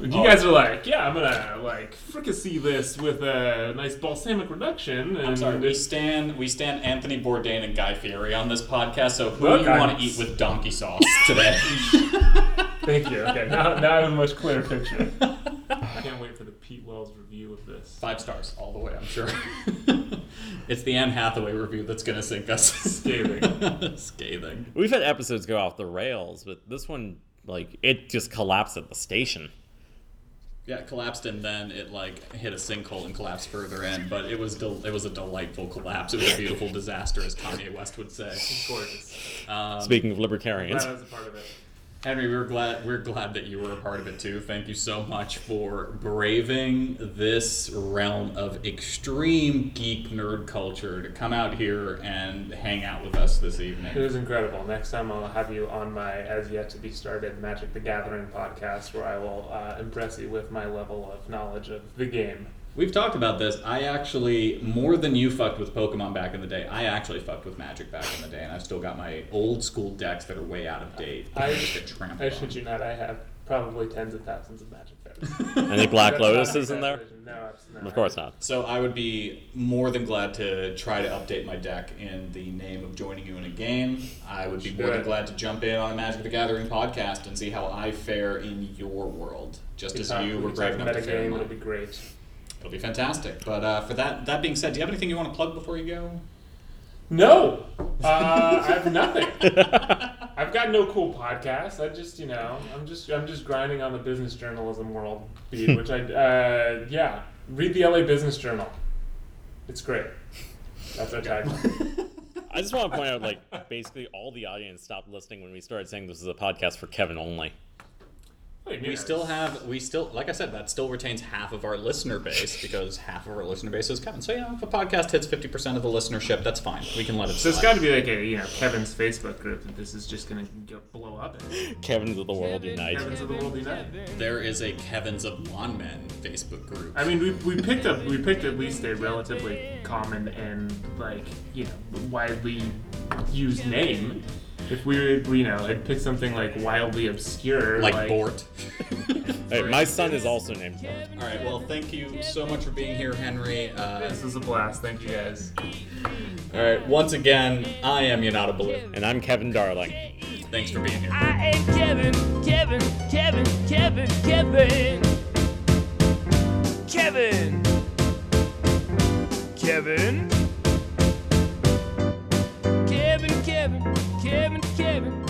But you Oh. guys are like, yeah, I'm gonna like fricassee this with a nice balsamic reduction. And I'm sorry, we stand we stand Anthony Bourdain and Guy Fieri on this podcast. So who Look, do you want to eat with donkey sauce today? [laughs] Thank you. Okay, now now I have a much clearer picture. [laughs] I can't wait for the Pete Wells review of this. Five stars all the way, I'm sure. [laughs] It's the Anne Hathaway review that's gonna sink us. Scathing. [laughs] Scathing. We've had episodes go off the rails, but this one, like, it just collapsed at the station. Yeah, it collapsed and then it like hit a sinkhole and collapsed further in. But it was del- it was a delightful collapse. It was a beautiful disaster, as Kanye West would say. Gorgeous. Um, Speaking of libertarians, I was a part of it. Henry, we're glad we're glad that you were a part of it too. Thank you so much for braving this realm of extreme geek nerd culture to come out here and hang out with us this evening. It was incredible. Next time I'll have you on my as yet to be started Magic the Gathering podcast, where I will uh, impress you with my level of knowledge of the game. We've talked about this. I actually more than you fucked with Pokemon back in the day. I actually fucked with Magic back in the day, and I've still got my old school decks that are way out of date. I- just get trampled I on. shit you not, I have probably tens of thousands of Magic cards. [laughs] any Black That's not an Lotuses in there? exaggeration. No, it's not. Of course not. So I would be more than glad to try to update my deck in the name of joining you in a game. I would be more than glad to jump in on a Magic the Gathering podcast and see how I fare in your world, just as Talk- you were can brave talk enough to metagame, fare in It'll mine. be great. It'll be fantastic. But uh, for that that being said, do you have anything you want to plug before you go? No, uh, I have nothing. [laughs] I've got no cool podcasts. I just, you know, I'm just, I'm just grinding on the business journalism world feed, which I, [laughs] uh, yeah, read the LA Business Journal. It's great. That's our tagline. I just want to point out, like, basically all the audience stopped listening when we started saying this is a podcast for Kevin only. We still have, we still, like I said, that still retains half of our listener base because half of our listener base is Kevin. So, yeah, if a podcast hits 50% of the listenership, that's fine. We can let it So it's got to be like a, you know, Kevin's Facebook group that this is just gonna go blow up. In. Kevin's of the world unite. Kevin's of the world unite. There is a Kevin's of Lawn Men Facebook group. I mean, we, we picked up we picked at least a relatively common and like you know widely used name if we would, you know, I'd pick something like wildly obscure, like, like Bort. [laughs] hey, my son is also named Bort. All right. Well, thank you so much for being here, Henry. Uh, this is a blast. Thank you guys. All right. Once again, I am Yonata Blue, and I'm Kevin Darling. Thanks for being here. I am Kevin, Kevin, Kevin, Kevin, Kevin, Kevin, Kevin, Kevin, Kevin. Kevin, Kevin.